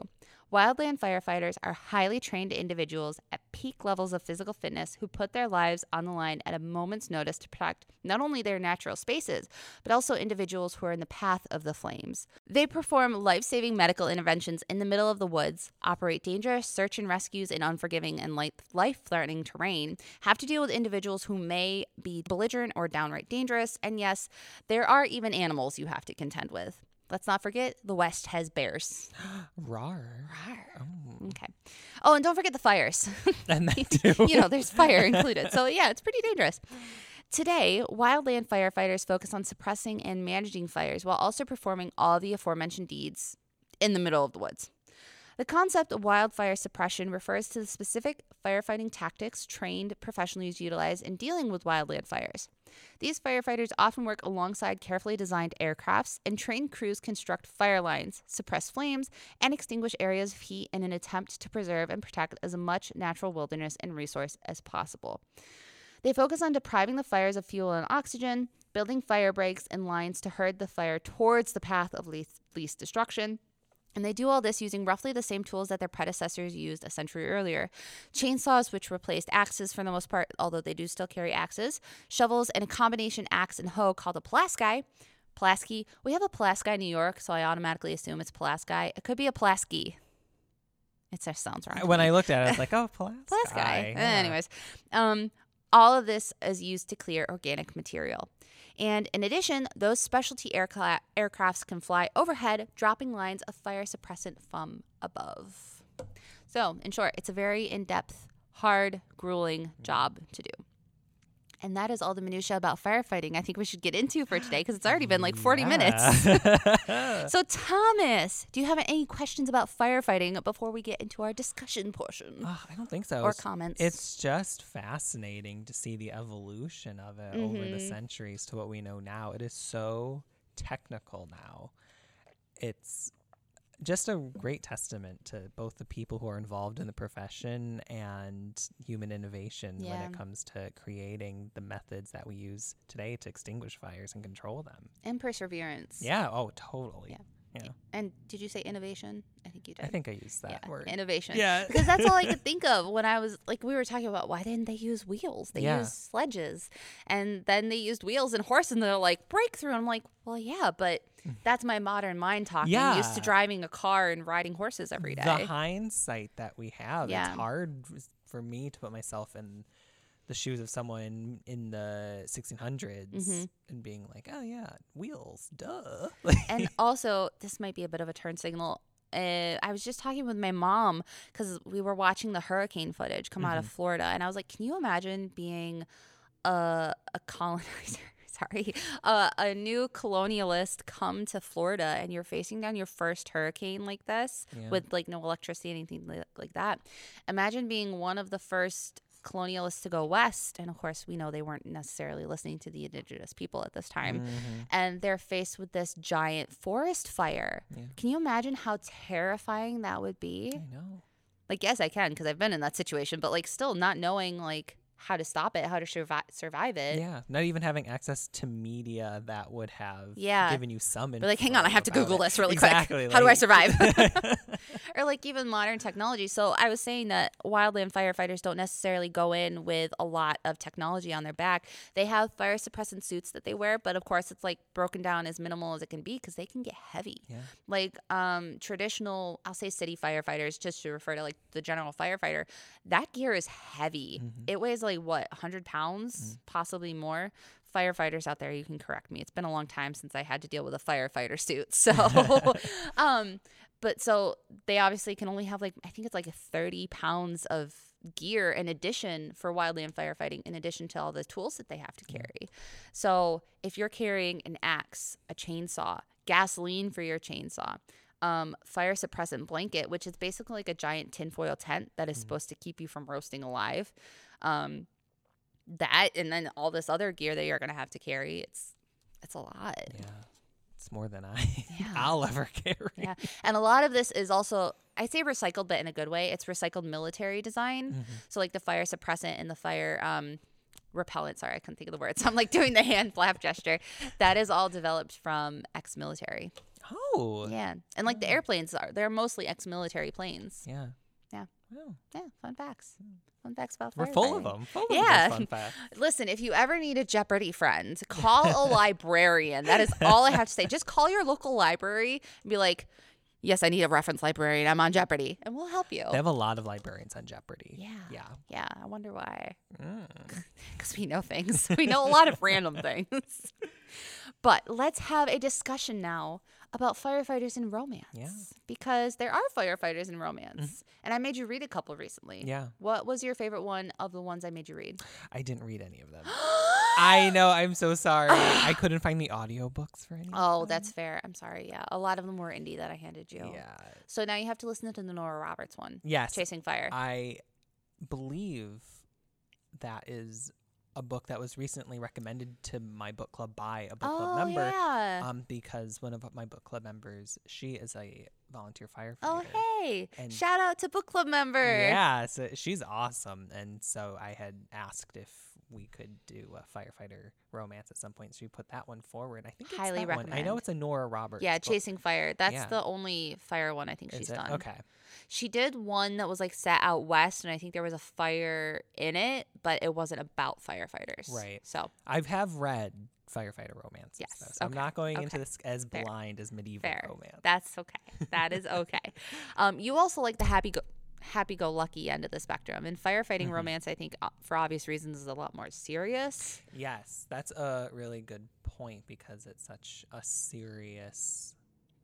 Wildland firefighters are highly trained individuals at peak levels of physical fitness who put their lives on the line at a moment's notice to protect not only their natural spaces, but also individuals who are in the path of the flames. They perform life saving medical interventions in the middle of the woods, operate dangerous search and rescues in unforgiving and life threatening terrain, have to deal with individuals who may be belligerent or downright dangerous, and yes, there are even animals you have to contend with. Let's not forget the West has bears. Rar. Oh. Okay. Oh, and don't forget the fires. And that too. you know, there's fire included. So, yeah, it's pretty dangerous. Today, wildland firefighters focus on suppressing and managing fires while also performing all the aforementioned deeds in the middle of the woods. The concept of wildfire suppression refers to the specific firefighting tactics trained professionals utilize in dealing with wildland fires. These firefighters often work alongside carefully designed aircrafts, and trained crews construct fire lines, suppress flames, and extinguish areas of heat in an attempt to preserve and protect as much natural wilderness and resource as possible. They focus on depriving the fires of fuel and oxygen, building fire breaks and lines to herd the fire towards the path of least, least destruction. And they do all this using roughly the same tools that their predecessors used a century earlier chainsaws, which replaced axes for the most part, although they do still carry axes, shovels, and a combination axe and hoe called a Pulaski. Pulaski. We have a Pulaski in New York, so I automatically assume it's Pulaski. It could be a Pulaski. It just sounds wrong. When me. I looked at it, I was like, oh, Pulaski. Pulaski. Yeah. Anyways, um, all of this is used to clear organic material. And in addition, those specialty aircla- aircrafts can fly overhead, dropping lines of fire suppressant from above. So, in short, it's a very in depth, hard, grueling job to do. And that is all the minutia about firefighting I think we should get into for today because it's already been like 40 minutes. minutes. So, Thomas, do you have any questions about firefighting before we get into our discussion portion Oh, I don't think so. or It's- comments? It's just fascinating to see the evolution of it over the Mhm. centuries to what we know now. It is so technical now. It's just a great testament to both the people who are involved in the profession and human innovation when it comes to creating the methods that we use today to extinguish fires and control them. and perseverance. Yeah, oh, totally. Yeah. Yeah. And did you say innovation? I think you did. I think I used that yeah, word. innovation. Yeah. because that's all I could think of when I was like, we were talking about why didn't they use wheels? They Yeah. used sledges, and then they used wheels and horse, and they're like breakthrough. I'm like, well, yeah, but that's my modern mind talking. Used Mm. Yeah. to driving a car and riding horses every day. the hindsight that we have Yeah. it's hard for me to put myself in the shoes of someone in the 1600s Mhm. and being like oh yeah wheels duh and also, this might be a bit of a turn signal. Uh, I was just talking with my mom because we were watching the hurricane footage come out of Florida, and I was like, "Can you imagine being a a colonizer?" Sorry, uh, a new colonialist come to Florida, and you're facing down your first hurricane like this Yeah. with like no electricity, anything li- like that. Imagine being one of the first colonialists to go west, and of course, we know they weren't necessarily listening to the indigenous people at this time Mhm. and they're faced with this giant forest fire. Yeah. Can you imagine how terrifying that would be? i know Like, yes, I can because I've been in that situation, but like, still not knowing like how to stop it, how to survive survive it. yeah not even having access to media that would have Yeah. given you some But like, hang on, I have to Google it. this really exactly, quick. How do I survive? or like even modern technology. So I was saying that wildland firefighters don't necessarily go in with a lot of technology on their back. They have fire suppressant suits that they wear, but of course it's like broken down as minimal as it can be because they can get heavy. yeah Like um traditional, I'll say city firefighters, just to refer to like the general firefighter, that gear is heavy. It weighs like what, 100 pounds, possibly more. Firefighters out there, you can correct me. It's been a long time since I had to deal with a firefighter suit. So, um, but so they obviously can only have like, I think it's like 30 pounds of gear in addition for wildland firefighting, in addition to all the tools that they have to carry. So if you're carrying an axe, a chainsaw, gasoline for your chainsaw, um, fire suppressant blanket, which is basically like a giant tinfoil tent that is supposed to keep you from roasting alive. Um, that and then all this other gear that you're gonna have to carry. It's it's a lot. yeah it's more than i Yeah. i'll ever carry Yeah. And a lot of this is also, I say recycled, but in a good way. It's recycled military design. So, like the fire suppressant and the fire um, repellent. Sorry, I couldn't think of the word. So, I'm like doing the hand flap gesture. That is all developed from ex military. oh Yeah. And like the airplanes are, they're mostly ex military planes. Yeah. Wow. Yeah. Fun facts. Fun facts about we're full of them full of Yeah. facts Listen, if you ever need a Jeopardy friend, call a librarian. That is all I have to say. Just call your local library and be like, yes, I need a reference librarian. I'm on Jeopardy. And we'll help you. they have a lot of librarians on jeopardy Yeah. yeah Yeah, I wonder why. Mm. Because we know things. We know a lot of random things. But let's have a discussion now about firefighters in romance. Yeah. Because there are firefighters in romance. Mm-hmm. And I made you read a couple recently. Yeah. What was your favorite one of the ones I made you read? I didn't read any of them. I know. I'm so sorry. I couldn't find the audiobooks for any. of Oh, that's fair. I'm sorry. Yeah. A lot of them were indie that I handed you. Yeah. So now you have to listen to the Nora Roberts one. Yes. Chasing Fire. I believe that is a book that was recently recommended to my book club by a book oh, club member. yeah. Um, because one of my book club members, she is a volunteer firefighter. oh, hey. and- Shout out to book club member. Yeah, so she's awesome, and so I had asked if we could do a firefighter romance at some point. So we put that one forward. I think it's Highly recommend. one. I know it's a Nora Roberts. Yeah, book. Chasing Fire. That's Yeah. the only fire one I think Is she's it? done. Okay. She did one that was like set out west, and I think there was a fire in it, but it wasn't about firefighters. Right. So I have read firefighter romances. Yes, though, so I'm not going into this as fair, blind as medieval fair. romance. That's okay. That is okay. um, you also like the happy go happy go lucky end of the spectrum. And firefighting Mm-hmm. romance, I think, uh, for obvious reasons, is a lot more serious. yes, that's a really good point because it's such a serious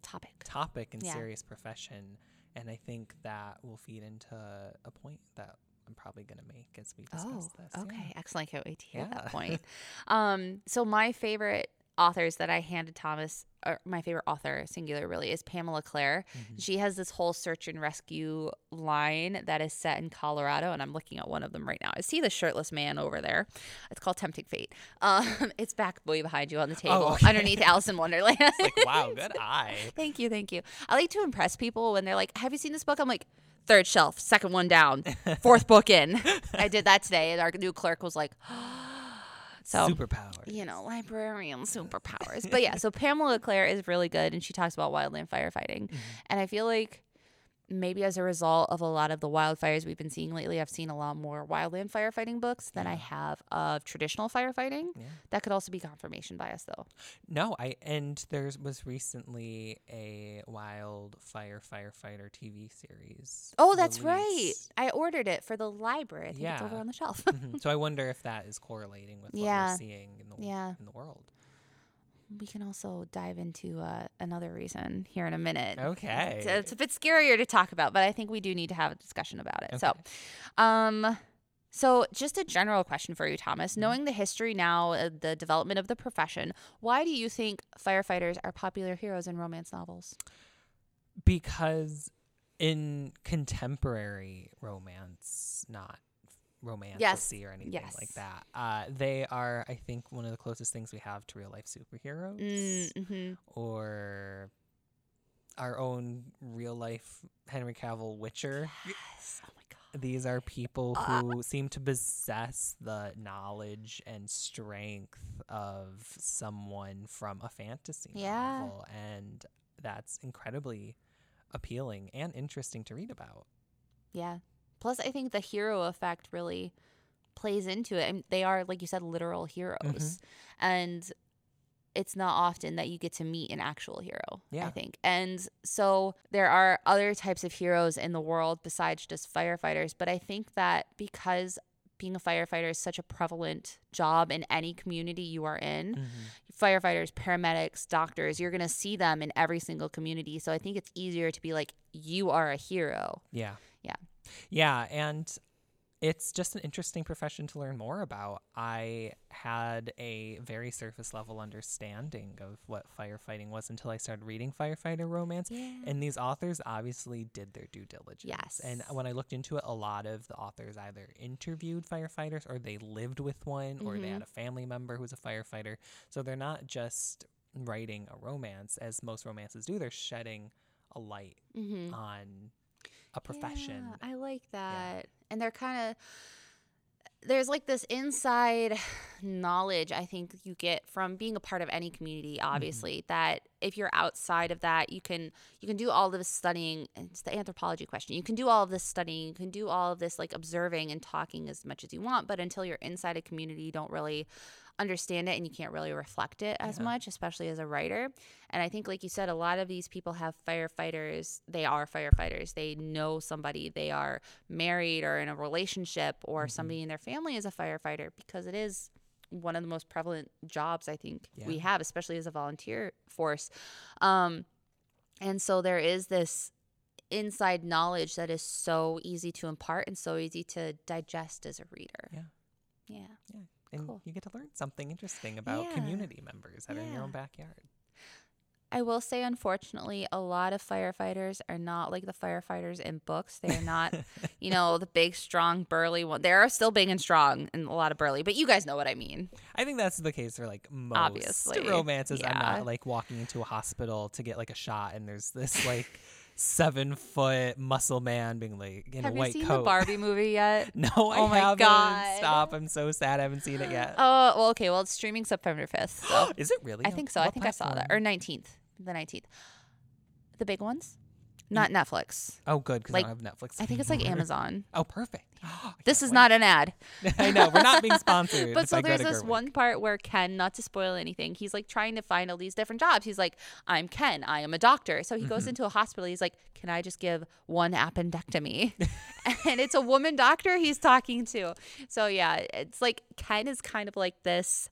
Topic. topic and Yeah. serious profession, and I think that will feed into a point that I'm probably going to make as we discuss Oh, this. yeah. okay. Excellent. Can't wait to hear Yeah. that point. um, so my favorite authors that I handed Thomas, or my favorite author, singular really, is Pamela Clare. Mm-hmm. She has this whole search and rescue line that is set in Colorado, and I'm looking at one of them right now. I see the shirtless man over there. It's called Tempting Fate. Um, it's back way behind you on the table, okay. underneath Alice in Wonderland. Like, wow, good eye. Thank you, thank you. I like to impress people when they're like, "Have you seen this book?" I'm like, third shelf, second one down, fourth book in. I did that today, and our new clerk was like, so. Superpowers. You know, librarian superpowers. But yeah, so Pamela Clare is really good and she talks about wildland firefighting. Mm-hmm. And I feel like maybe as a result of a lot of the wildfires we've been seeing lately, I've seen a lot more wildland firefighting books than I have of traditional firefighting. Yeah. That could also be confirmation bias though. No, I and there was recently a wildfire firefighter TV series. Oh, that's right. I ordered it for the library. I think it's over on the shelf. Mhm. So I wonder if that is correlating with what Yeah. we're seeing in the Yeah. in the world. We can also dive into uh, another reason here in a minute. Okay. It's, it's a bit scarier to talk about, but I think we do need to have a discussion about it. So, um, so just a general question for you, Thomas. Mm-hmm. Knowing the history now, uh, the development of the profession, why do you think firefighters are popular heroes in romance novels? because in contemporary romance, not romance or anything yes. like that, uh, they are, I think, one of the closest things we have to real life superheroes Mm-hmm. or our own real life Henry Cavill Witcher. Yes. Oh my god. These are people Uh. who seem to possess the knowledge and strength of someone from a fantasy Yeah. novel. And that's incredibly appealing and interesting to read about. Yeah. Plus, I think the hero effect really plays into it. And they are, like you said, literal heroes. Mm-hmm. And it's not often that you get to meet an actual hero, yeah. I think. And so there are other types of heroes in the world besides just firefighters. But I think that because being a firefighter is such a prevalent job in any community you are in, Mm-hmm. firefighters, paramedics, doctors, you're going to see them in every single community. So I think it's easier to be like, you are a hero. Yeah. Yeah. And it's just an interesting profession to learn more about. I had a very surface level understanding of what firefighting was until I started reading firefighter romance. Yeah. And these authors obviously did their due diligence. Yes. And when I looked into it, a lot of the authors either interviewed firefighters or they lived with one or they had a family member who was a firefighter. So they're not just writing a romance as most romances do, they're shedding a light Mm-hmm. on a profession. Yeah, I like that. And they're kind of there's like this inside knowledge I think you get from being a part of any community Mm-hmm. obviously that if you're outside of that you can you can do all of this studying it's the anthropology question you can do all of this studying you can do all of this like observing and talking as much as you want but until you're inside a community you don't really understand it and you can't really reflect it as Yeah. much especially as a writer and i think like you said a lot of these people have firefighters they are firefighters they know somebody they are married or in a relationship or somebody in their family is a firefighter because it is one of the most prevalent jobs i think we have especially as a volunteer force um And so there is this inside knowledge that is so easy to impart and so easy to digest as a reader. Yeah. Yeah. Yeah. And Cool. you get to learn something interesting about Yeah. community members that are in your own backyard. I will say, unfortunately, a lot of firefighters are not like the firefighters in books. They're not, you know, the big, strong, burly one. They are still big and strong and a lot of burly, but you guys know what I mean. I think that's the case for like most Obviously. romances. I'm not like walking into a hospital to get like a shot and there's this like seven foot muscle man being like in Have a you white seen coat. the Barbie movie yet? No, I Oh my haven't. God. Stop. I'm so sad I haven't seen it yet. Oh, well, okay. Well, it's streaming September 5th. So Is it really? I think so. I what think I saw that. Or 19th. The 19th. The big ones? Not Netflix. Oh, good, because like, I don't have Netflix. I think it's like. Amazon. Oh, perfect. This is not an ad. I know we're not being sponsored. But so there's this one part where Ken, not to spoil anything, he's like trying to find all these different jobs. He's like, I'm Ken, I am a doctor. So he goes Mm-hmm. into a hospital. He's like, Can I just give one appendectomy? and it's a woman doctor he's talking to. So yeah, it's like Ken is kind of like this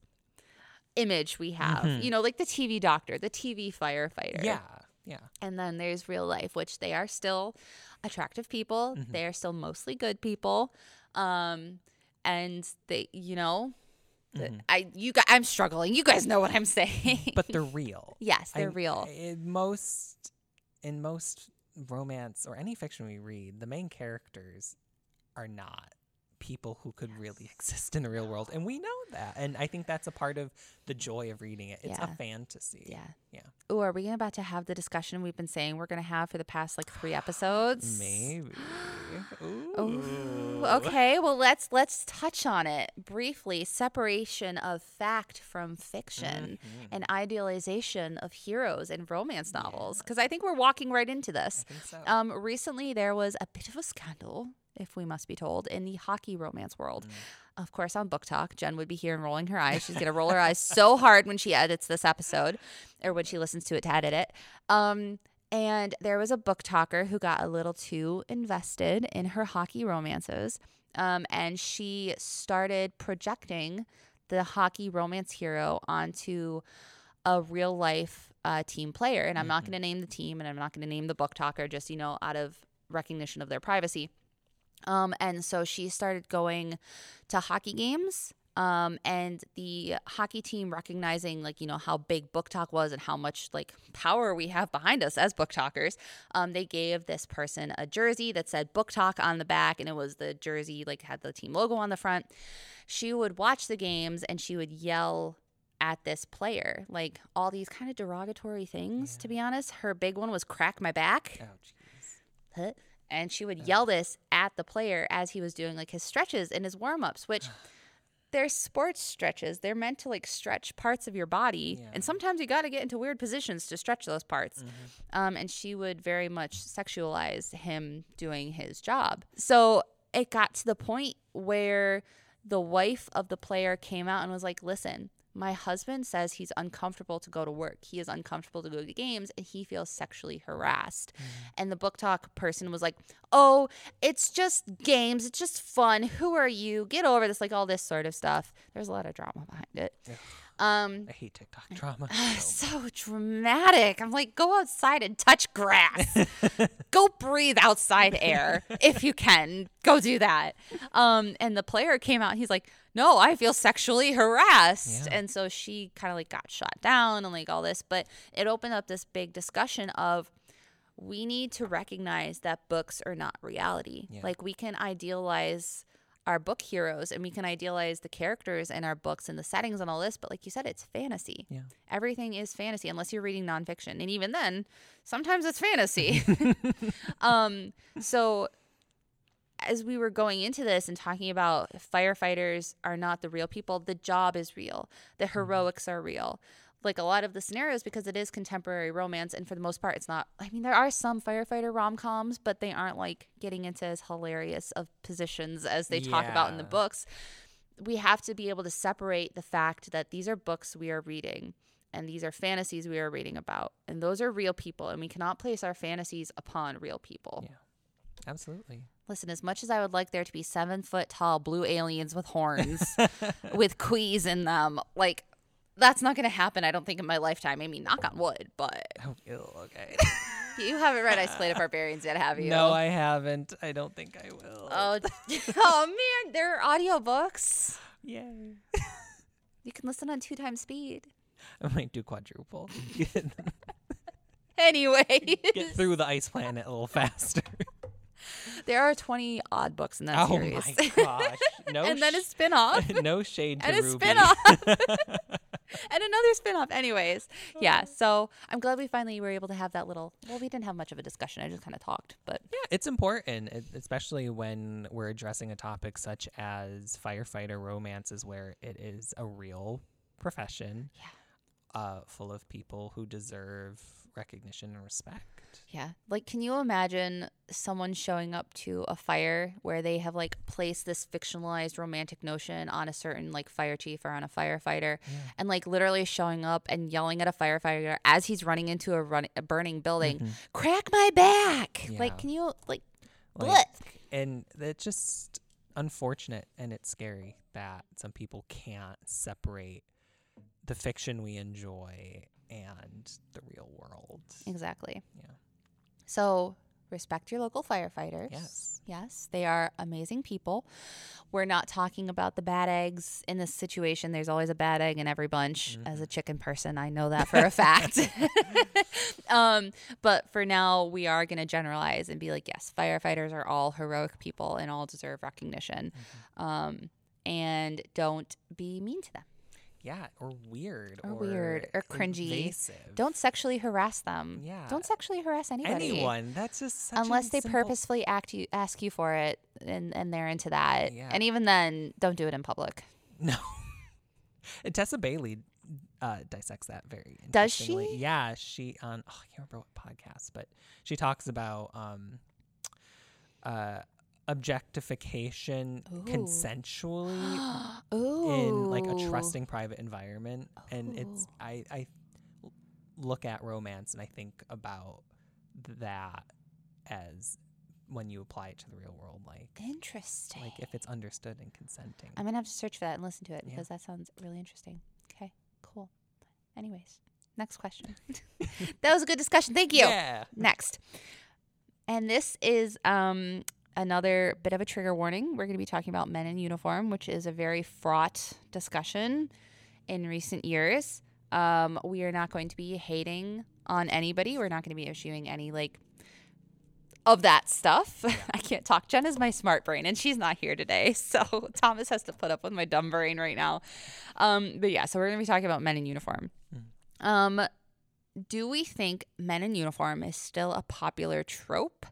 image we have, you know, like the TV doctor, the TV firefighter. Mm-hmm. Yeah, yeah. And then there's real life, which they are still attractive people. Mm-hmm. They are still mostly good people. Um, and they, you know, the- I you guys, I'm struggling. You guys know what I'm saying. Mm-hmm. But they're real. yes, they're I- real. In most, in most romance or any fiction we read, the main characters are not people who could really exist in the real world, and we know that. And I think that's a part of the joy of reading it. It's Yeah. a fantasy. yeah. Yeah. Ooh, are we about to have the discussion we've been saying we're gonna have for the past like three episodes? Maybe. Ooh. Okay, well let's let's touch on it briefly. Separation of fact from fiction Mm-hmm. and idealization of heroes in romance novels. Because I think we're walking right into this. So. Um, recently there was a bit of a scandal, if we must be told, in the hockey romance world. Mm. Of course, on BookTok, Jen would be here and rolling her eyes. She's gonna roll her eyes so hard when she edits this episode, or when she listens to it to edit it. Um, and there was a BookToker who got a little too invested in her hockey romances. Um, and she started projecting the hockey romance hero onto a real life uh, team player. And I'm not going to name the team and I'm not going to name the BookToker, just, you know, out of recognition of their privacy. Um, and so she started going to hockey games. Um, and the hockey team recognizing like you know how big BookTok was and how much like power we have behind us as BookTokers um, they gave this person a jersey that said BookTok on the back and it was the jersey like had the team logo on the front she would watch the games and she would yell at this player like all these kind of derogatory things to be honest her big one was crack my back oh? And she would yell this at the player as he was doing like his stretches and his warm-ups which they're sports stretches. They're meant to like stretch parts of your body Yeah. and sometimes you got to get into weird positions to stretch those parts. Um, and she would very much sexualize him doing his job. So it got to the point where the wife of the player came out and was like listen my husband says he's uncomfortable to go to work. He is uncomfortable to go to games and he feels sexually harassed. Mm. And the BookTok person was like, Oh, it's just games. It's just fun. Who are you? Get over this. Like all this sort of stuff. There's a lot of drama behind it. Um, I hate TikTok drama. so so dramatic. I'm like, go outside and touch grass. go breathe outside air if you can. Go do that. Um, and the player came out. He's like, no, I feel sexually harassed. Yeah. And so she kind of like got shot down and like all this. But it opened up this big discussion of we need to recognize that books are not reality. Yeah. Like we can idealize our book heroes and we can idealize the characters in our books and the settings and all this, but like you said, it's fantasy. Yeah. Everything is fantasy unless you're reading nonfiction. And even then, sometimes it's fantasy. um, so as we were going into this and talking about firefighters are not the real people, the job is real, the heroics are real. Like a lot of the scenarios, because it is contemporary romance, and for the most part, it's not. I mean, there are some firefighter rom coms, but they aren't like getting into as hilarious of positions as they talk about in the books. We have to be able to separate the fact that these are books we are reading and these are fantasies we are reading about, and those are real people, and we cannot place our fantasies upon real people. Yeah. Absolutely. Listen, as much as I would like there to be seven foot tall blue aliens with horns with khuis in them, like that's not going to happen. I don't think in my lifetime. I mean, knock on wood, but Oh, okay. You haven't read Ice Planet Barbarians yet, have you? No, I haven't. I don't think I will. Oh, oh man, there are audiobooks. Yay. You can listen on two times speed. I might do quadruple. Anyway, Get through the ice planet a little faster. there are 20 odd books in that oh series. Oh my gosh. No and then a sh- spin-off. no shade to and a Ruby. spin-off. and another spin-off. Anyways, yeah. So I'm glad we finally were able to have that little. Well, we didn't have much of a discussion. I just kind of talked, but Yeah, it's important, especially when we're addressing a topic such as firefighter romances, where it is a real profession, Yeah. uh, full of people who deserve recognition and respect. Yeah. Like, can you imagine someone showing up to a fire where they have like placed this fictionalized romantic notion on a certain like fire chief or on a firefighter, and like literally showing up and yelling at a firefighter as he's running into a, run- a burning building, mm-hmm. crack my back. Yeah. Like, can you like? Like, and it's just unfortunate and it's scary that some people can't separate the fiction we enjoy and the real world. Exactly. Yeah. So respect your local firefighters. Yes. Yes, they are amazing people. We're not talking about the bad eggs in this situation. There's always a bad egg in every bunch. As a chicken person, I know that for a fact. um, but for now, we are going to generalize and be like, yes, firefighters are all heroic people and all deserve recognition. Um, and don't be mean to them. Yeah, or weird, Or weird, or cringy. invasive. Don't sexually harass them. Yeah. Don't sexually harass anybody. anyone. That's just unless they simple- purposefully act you ask you for it and and they're into that Yeah. and even then don't do it in public No. and Tessa Bailey uh, dissects that very Does she? Yeah, she on oh, I can't remember what podcast, but she talks about um uh objectification Ooh. consensually Ooh. in like a trusting private environment and it's I, I look at romance and I think about that as when you apply it to the real world like interesting like if it's understood and consenting. i'm gonna have to search for that and listen to it Yeah. because that sounds really interesting okay cool anyways next question that was a good discussion thank you Yeah. next and this is um another bit of a trigger warning. We're going to be talking about men in uniform which is a very fraught discussion in recent years. Um, we are not going to be hating on anybody. We're not going to be issuing any like of that stuff. I can't talk. Jen is my smart brain and she's not here today. So thomas has to put up with my dumb brain right now. Um, but yeah so we're going to be talking about men in uniform. Um, do we think men in uniform is still a popular trope?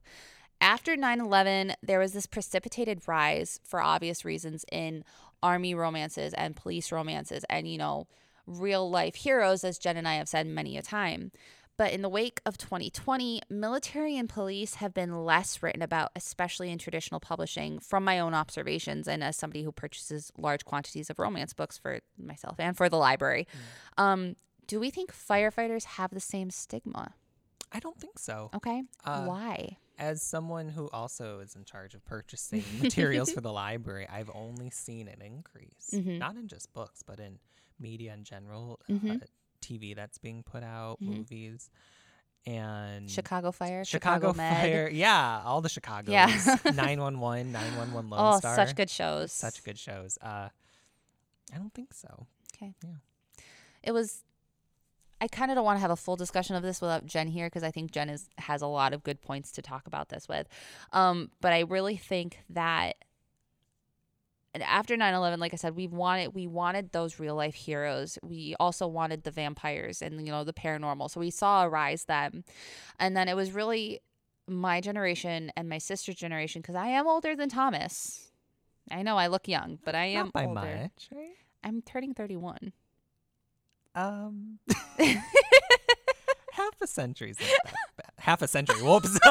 After 9 11, there was this precipitated rise for obvious reasons in army romances and police romances and, you know, real life heroes, as Jen and I have said many a time. But in the wake of 2020, military and police have been less written about, especially in traditional publishing, from my own observations and as somebody who purchases large quantities of romance books for myself and for the library. Um, do we think firefighters have the same stigma? I don't think so. Okay. Uh, Why? As someone who also is in charge of purchasing materials for the library, I've only seen an increase, Mhm. not in just books, but in media in general, Mhm. uh, TV that's being put out, Mhm. movies, and Chicago Fire, Chicago, Chicago, Med. Fire. Yeah, all the Chicago's. Yeah. 911, 911 Lone Oh, Star. such good shows. Such good shows. Uh, I don't think so. Okay. Yeah. It was. I kind of don't want to have a full discussion of this without Jen here because I think Jen is has a lot of good points to talk about this with. Um, but I really think that after 9/11 like I said we wanted we wanted those real life heroes. We also wanted the vampires and you know the paranormal. So we saw a rise then. And then it was really my generation and my sister's generation because I am older than Thomas. I know I look young, but I am Not by older. much, right? I'm turning 31. Um, half a century's not that bad. Half a century. Whoops.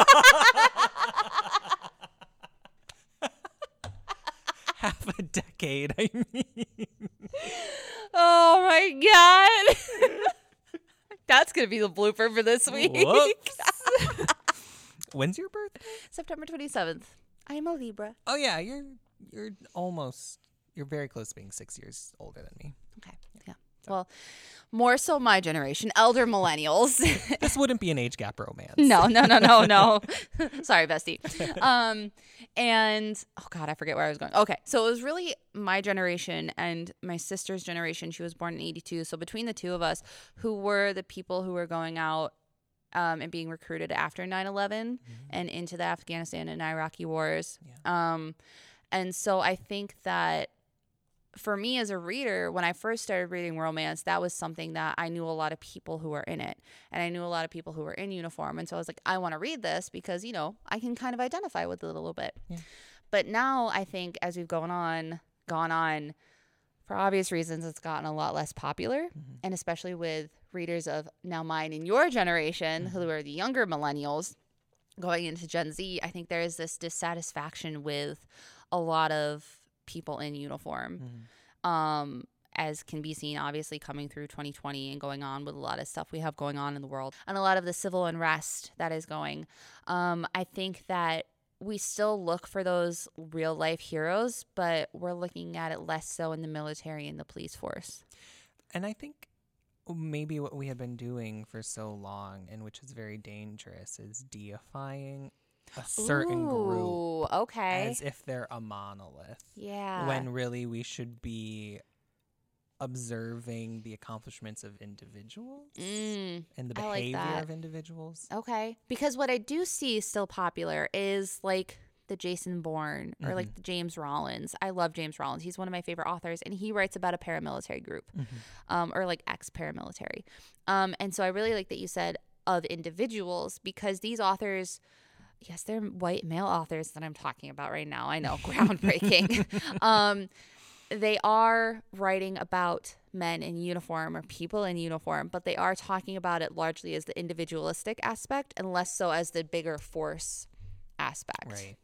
half a decade. I mean, Oh my god. That's going to be the blooper for this week. When's your birthday? September 27th. I'm a Libra. Oh yeah, you're you're almost you're very close to being six years older than me. Yeah. Well, more so my generation, elder millennials. This wouldn't be an age gap romance. no, no, no, no, no. Sorry, bestie. Um, and oh god, I forget where I was going. Okay, so it was really my generation and my sister's generation. She was born in '82, so between the two of us, who were the people who were going out um, and being recruited after 9/11 and into the Afghanistan and Iraqi wars. Um, and so I think that for me as a reader, when I first started reading romance, that was something that I knew a lot of people who were in it. And I knew a lot of people who were in uniform. And so I was like, I want to read this because, you know, I can kind of identify with it a little bit. Yeah. But now I think as we've gone on, gone on, for obvious reasons, it's gotten a lot less popular. Mm-hmm. And especially with readers of now mine and your generation, who mm-hmm. are the younger millennials, going into Gen Z, I think there is this dissatisfaction with a lot of people in uniform. Um, as can be seen, obviously, coming through 2020 and going on with a lot of stuff we have going on in the world and a lot of the civil unrest that is going. Um, I think that we still look for those real life heroes, but we're looking at it less so in the military and the police force. And I think maybe what we have been doing for so long, and which is very dangerous, is deifying a certain group okay. as if they're a monolith. yeah. When really we should be observing the accomplishments of individuals Mm, and the I like behavior of individuals. Okay. Because what I do see still popular is like the Jason Bourne or like the James Rollins. I love James Rollins. He's one of my favorite authors, and he writes about a paramilitary group um, or like ex paramilitary. Um, and so I really like that you said of individuals because these authors. Yes, they're white male authors that I'm talking about right now. I know, groundbreaking. um, they are writing about men in uniform or people in uniform, but they are talking about it largely as the individualistic aspect and less so as the bigger force aspect. Right.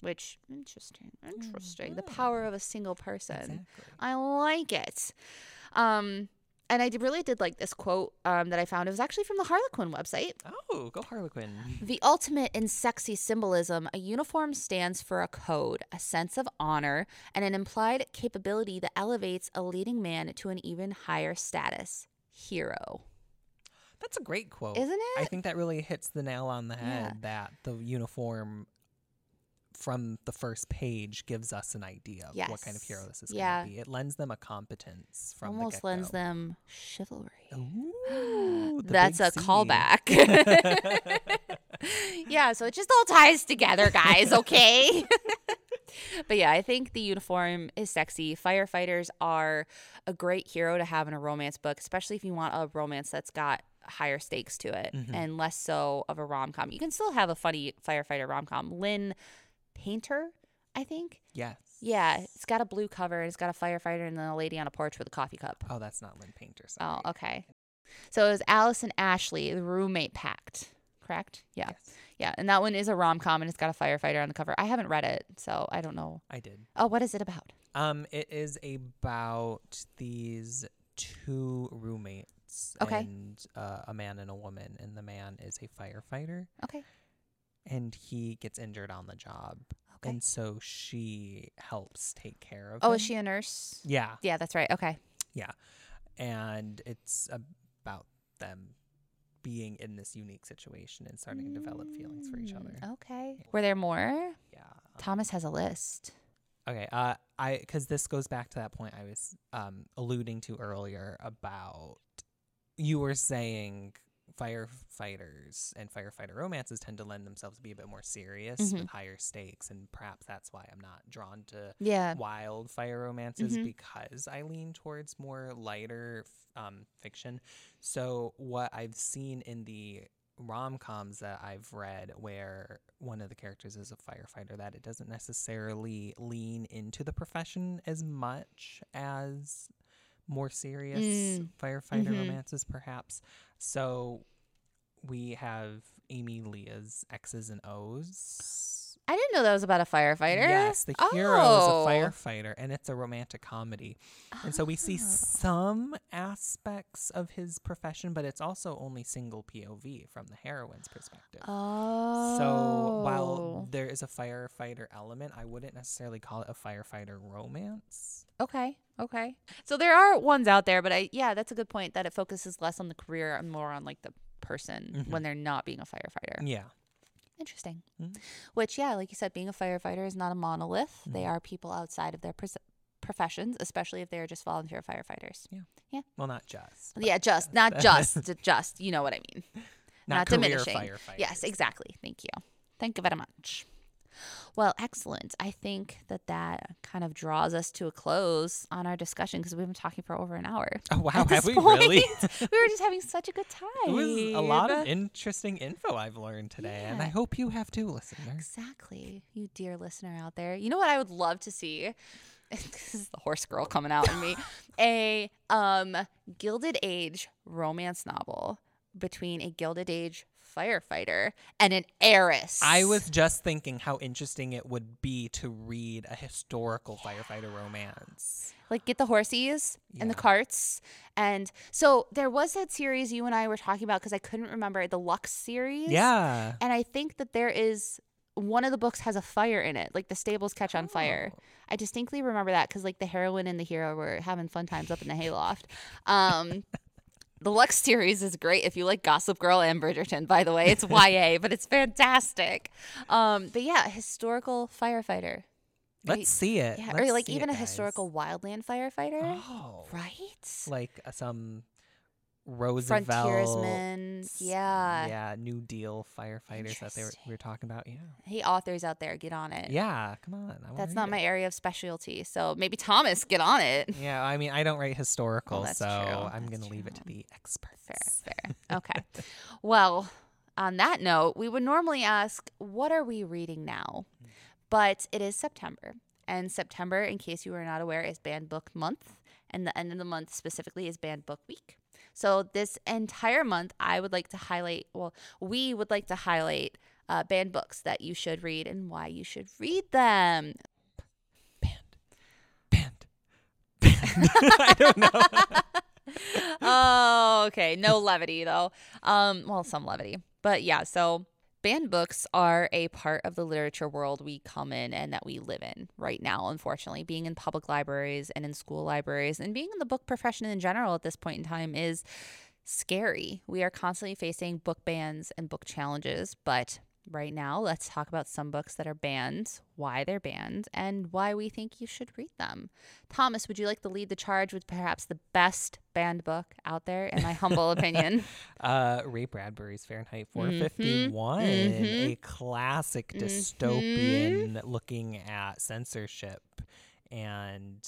Which interesting, interesting. The power of a single person. Exactly. I like it. Um, and I really did like this quote um, that I found. It was actually from the Harlequin website. Oh, go Harlequin. The ultimate in sexy symbolism, a uniform stands for a code, a sense of honor, and an implied capability that elevates a leading man to an even higher status. Hero. That's a great quote. Isn't it? I think that really hits the nail on the head Yeah. that the uniform from the first page gives us an idea of what kind of hero this is Yeah. going to be. It lends them a competence from Almost the lends them chivalry. Ooh, the That's a C. callback. yeah, so it just all ties together, guys, okay? but yeah, I think the uniform is sexy. Firefighters are a great hero to have in a romance book, especially if you want a romance that's got higher stakes to it Mm-hmm. and less so of a rom com. You can still have a funny firefighter rom com. Lynn Painter, I think. Yes. Yeah, it's got a blue cover and it's got a firefighter and then a lady on a porch with a coffee cup. Oh, that's not Lynn Painter. Sorry. Oh, okay. So it was Allison Ashley, the roommate pact, correct? Yeah. Yes, Yeah. And that one is a rom com and it's got a firefighter on the cover. I haven't read it, so I don't know. I did. Oh, what is it about? Um, it is about these two roommates. Okay. And uh, a man and a woman, and the man is a firefighter, Okay. And he gets injured on the job, Okay. and so she helps take care of Oh, him. is she a nurse? Yeah, Yeah, that's right. Okay. yeah, and it's about them being in this unique situation and starting to develop feelings for each other. Mm, Okay. Were there more? Yeah. Thomas has a list. Okay. Uh, I because this goes back to that point I was um alluding to earlier about you were saying firefighters and firefighter romances tend to lend themselves to be a bit more serious Mhm. with higher stakes, and perhaps that's why I'm not drawn to Yeah. wildfire romances Mhm. because I lean towards more lighter um, fiction. So what I've seen in the rom coms that I've read where one of the characters is a firefighter that it doesn't necessarily lean into the profession as much as more serious Mm. firefighter Mhm. romances perhaps. So we have Amy Lea's Exes and O's I didn't know that was about a firefighter. Yes, the hero Oh. is a firefighter, and it's a romantic comedy. And so we see Oh. some aspects of his profession, but it's also only single POV from the heroine's perspective. Oh. So while there is a firefighter element, I wouldn't necessarily call it a firefighter romance. Okay. Okay. So there are ones out there, but I yeah, that's a good point that it focuses less on the career and more on like the person Mhm. when they're not being a firefighter. Yeah. Interesting. Mhm. Which yeah, like you said, being a firefighter is not a monolith. They Mhm. are people outside of their pros- professions, especially if they're just volunteer firefighters. Yeah. Yeah. Well, not just. yeah, just not just just. You know what I mean. not, not diminishing. Yes, exactly. Thank you. Thank you very much. Well, excellent. I think that that kind of draws us to a close on our discussion because we've been talking for over an hour. Oh wow, have we point, really? we were just having such a good time. It was a lot of interesting info I've learned today, and I hope you have too, listeners. Exactly. You dear listener out there. You know what I would love to see? this is the horse girl coming out in me. A um Gilded Age romance novel between a Gilded Age firefighter and an heiress. I was just thinking how interesting it would be to read a historical firefighter romance. like get the horsies and the carts and so there was that series you and I were talking about because I couldn't remember the Luxe series. Yeah. And I think that there is one of the books has a fire in it, like the stables catch on fire. Oh. I distinctly remember that because like the heroine and the hero were having fun times up in the hayloft. Um, the Luxe series is great if you like Gossip Girl and Bridgerton. By the way, it's YA, but it's fantastic. Um, but yeah, historical firefighter. Let's Right? see it. Yeah, Let's or like even it, a historical wildland firefighter, Oh. right? Like uh, some Roosevelt. Frontiersman, yeah. Yeah, New Deal firefighters that they were, we were talking about. Yeah. Hey, authors out there, get on it. Yeah, come on. I That's not it. my area of specialty. So maybe Thomas, get on it. Yeah, I mean, I don't write historical, oh, that's so true. I'm going to leave it to the experts. Fair, fair. Okay. well, on that note, we would normally ask, what are we reading now? Mm. But it is September. And September, in case you are not aware, is Banned Book Month. And the end of the month specifically is Banned Book Week. So this entire month, I would like to highlight, well, we would like to highlight uh, banned books that you should read and why you should read them. Band. Band. Band. I don't know. oh, okay. No levity though. Um, well, some levity, but yeah. So banned books are a part of the literature world we come in and that we live in right now. Unfortunately, being in public libraries and in school libraries and being in the book profession in general at this point in time is scary. We are constantly facing book bans and book challenges, but right now let's talk about some books that are banned, why they're banned, and why we think you should read them. Thomas, would you like to lead the charge with perhaps the best banned book out there, in my humble opinion? Uh, Ray Bradbury's Fahrenheit Mm-hmm. 451, mhm. a classic Mm-hmm. dystopian looking at censorship and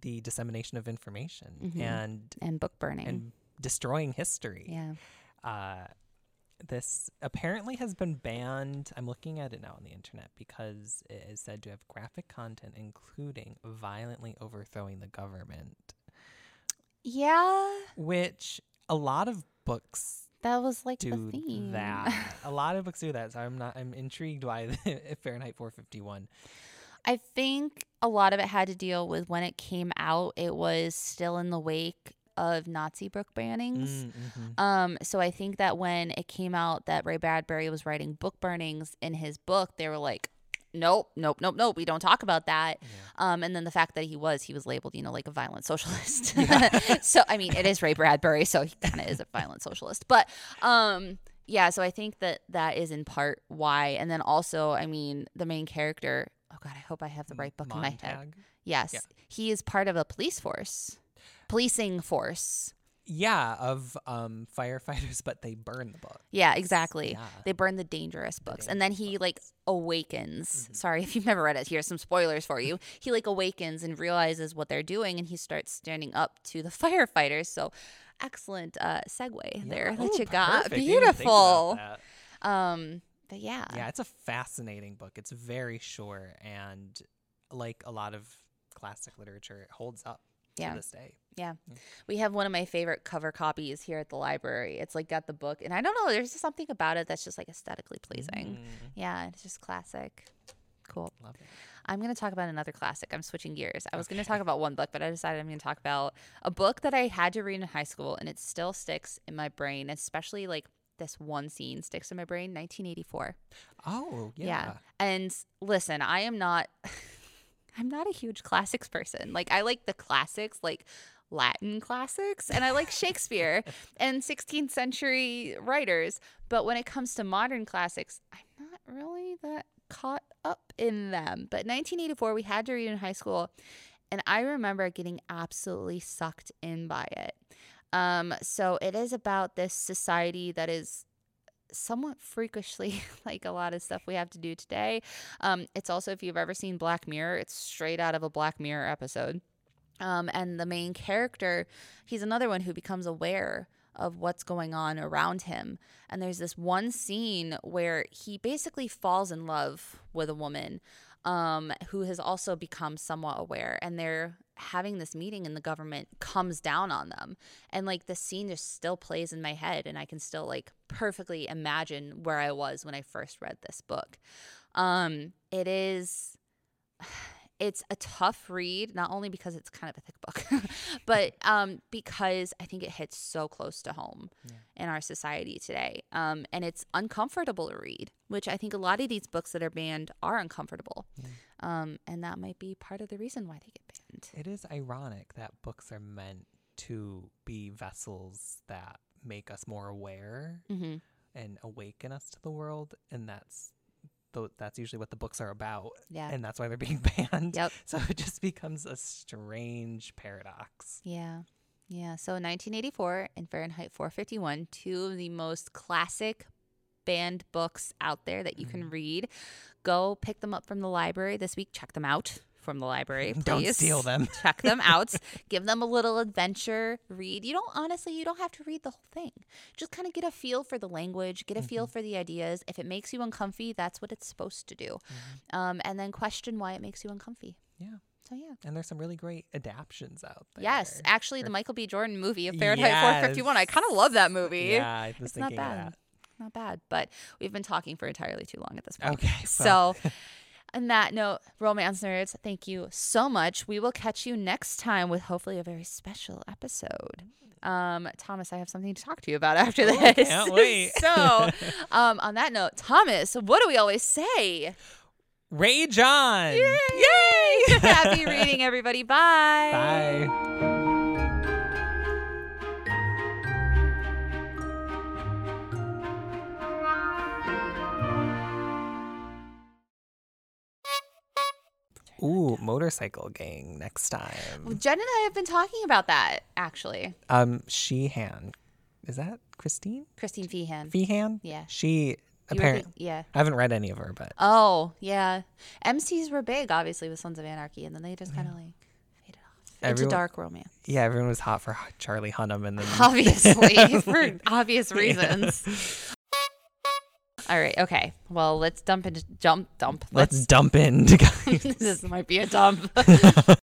the dissemination of information Mhm. and And book burning. and destroying history. yeah. Uh, this apparently has been banned. I'm looking at it now on the internet because it is said to have graphic content, including violently overthrowing the government, Yeah. which a lot of books That was like the do theme. that. a lot of books do that. So I'm not. I'm intrigued by the Fahrenheit 451. I think a lot of it had to deal with when it came out, it was still in the wake of Nazi book bannings. Mm, mhm. Um, so I think that when it came out that Ray Bradbury was writing book burnings in his book, they were like, nope, nope, nope, nope, we don't talk about that. Um, and then the fact that he was, he was labeled, you know, like a violent socialist. so, I mean, it is Ray Bradbury, so he kind of is a violent socialist. But, um, yeah, so I think that that is in part why. And then also, I mean, the main character, oh God, I hope I have the right book in my head. Yes, Yeah. he is part of a police force, policing force. Yeah, of um firefighters, but they burn the book. Yeah, exactly. Yeah. They burn the dangerous books. and then he like awakens. Mm-hmm. Sorry if you've never read it. Here's some spoilers for you. He like awakens and realizes what they're doing and he starts standing up to the firefighters. So excellent uh segue there that Ooh, you got. perfect. Didn't even think about Beautiful. Um but yeah. Yeah, it's a fascinating book. It's very short and like a lot of classic literature, it holds up Yeah. to this day. Yeah. Mm. We have one of my favorite cover copies here at the library. It's like got the book, and I don't know, there's just something about it that's just like aesthetically pleasing. Mm. Yeah, it's just classic. Cool. Love it. I'm going to talk about another classic. I'm switching gears. I was going to talk about one book, but I decided I'm going to talk about a book that I had to read in high school, and it still sticks in my brain, especially like this one scene sticks in my brain 1984. Oh, yeah. yeah. And listen, I am not I'm not a huge classics person. Like I like the classics like Latin classics and I like Shakespeare and 16th century writers, but when it comes to modern classics, I'm not really that caught up in them. But 1984 we had to read in high school and I remember getting absolutely sucked in by it. Um, so it is about this society that is somewhat freakishly like a lot of stuff we have to do today. Um, it's also, if you've ever seen Black Mirror, it's straight out of a Black Mirror episode. Um, and the main character, he's another one who becomes aware of what's going on around him. And there's this one scene where he basically falls in love with a woman um, who has also become somewhat aware. And they're having this meeting, and the government comes down on them. And like the scene just still plays in my head, and I can still like perfectly imagine where I was when I first read this book. Um, it is it's a tough read not only because it's kind of a thick book but um, because i think it hits so close to home in our society today um, and it's uncomfortable to read which i think a lot of these books that are banned are uncomfortable um, and that might be part of the reason why they get banned. It is ironic that books are meant to be vessels that make us more aware hmm and awaken us to the world, and that's tho- that's usually what the books are about. Yeah. and that's why they're being banned. Yep. So it just becomes a strange paradox. Yeah. Yeah. So 1984 and Fahrenheit 451, two of the most classic banned books out there that you Mm. can read. Go pick them up from the library this week. Check them out from the library. Please. Don't steal them. Check them out. Give them a little adventure read. You don't honestly, you don't have to read the whole thing. Just kind of get a feel for the language, get a feel Mm-hmm. for the ideas. If it makes you uncomfy, that's what it's supposed to do. Um, and then question why it makes you uncomfy. Yeah, So yeah. and there's some really great adaptions out there. Yes, actually, the Michael B. Jordan movie of Fahrenheit Yes. 451. I kind of love that movie. Yeah, I was it's not thinking of bad. Not bad, but we've been talking for entirely too long at this point. Okay, So, on that note, romance nerds, thank you so much. We will catch you next time with hopefully a very special episode. Um, Thomas, I have something to talk to you about after this. Oh, can't wait. so, um, on that note, Thomas, what do we always say? Rage on! Yay! Happy reading, everybody. Bye. Bye. Ooh, motorcycle gang next time. Jen and I have been talking about that actually. Um, Sheehan. Is that Christine? Christine Feehan. Feehan? Yeah. She apparently. yeah. I haven't read any of her, but Oh, yeah. MCs were big, obviously, with Sons of Anarchy, and then they just kind of like faded off Everyone- dark romance. yeah, everyone was hot for Charlie Hunnam, and then Obviously, for obvious reasons. All right. Okay. Well, let's dump into jump dump. let's dump in. guys. this might be a dump.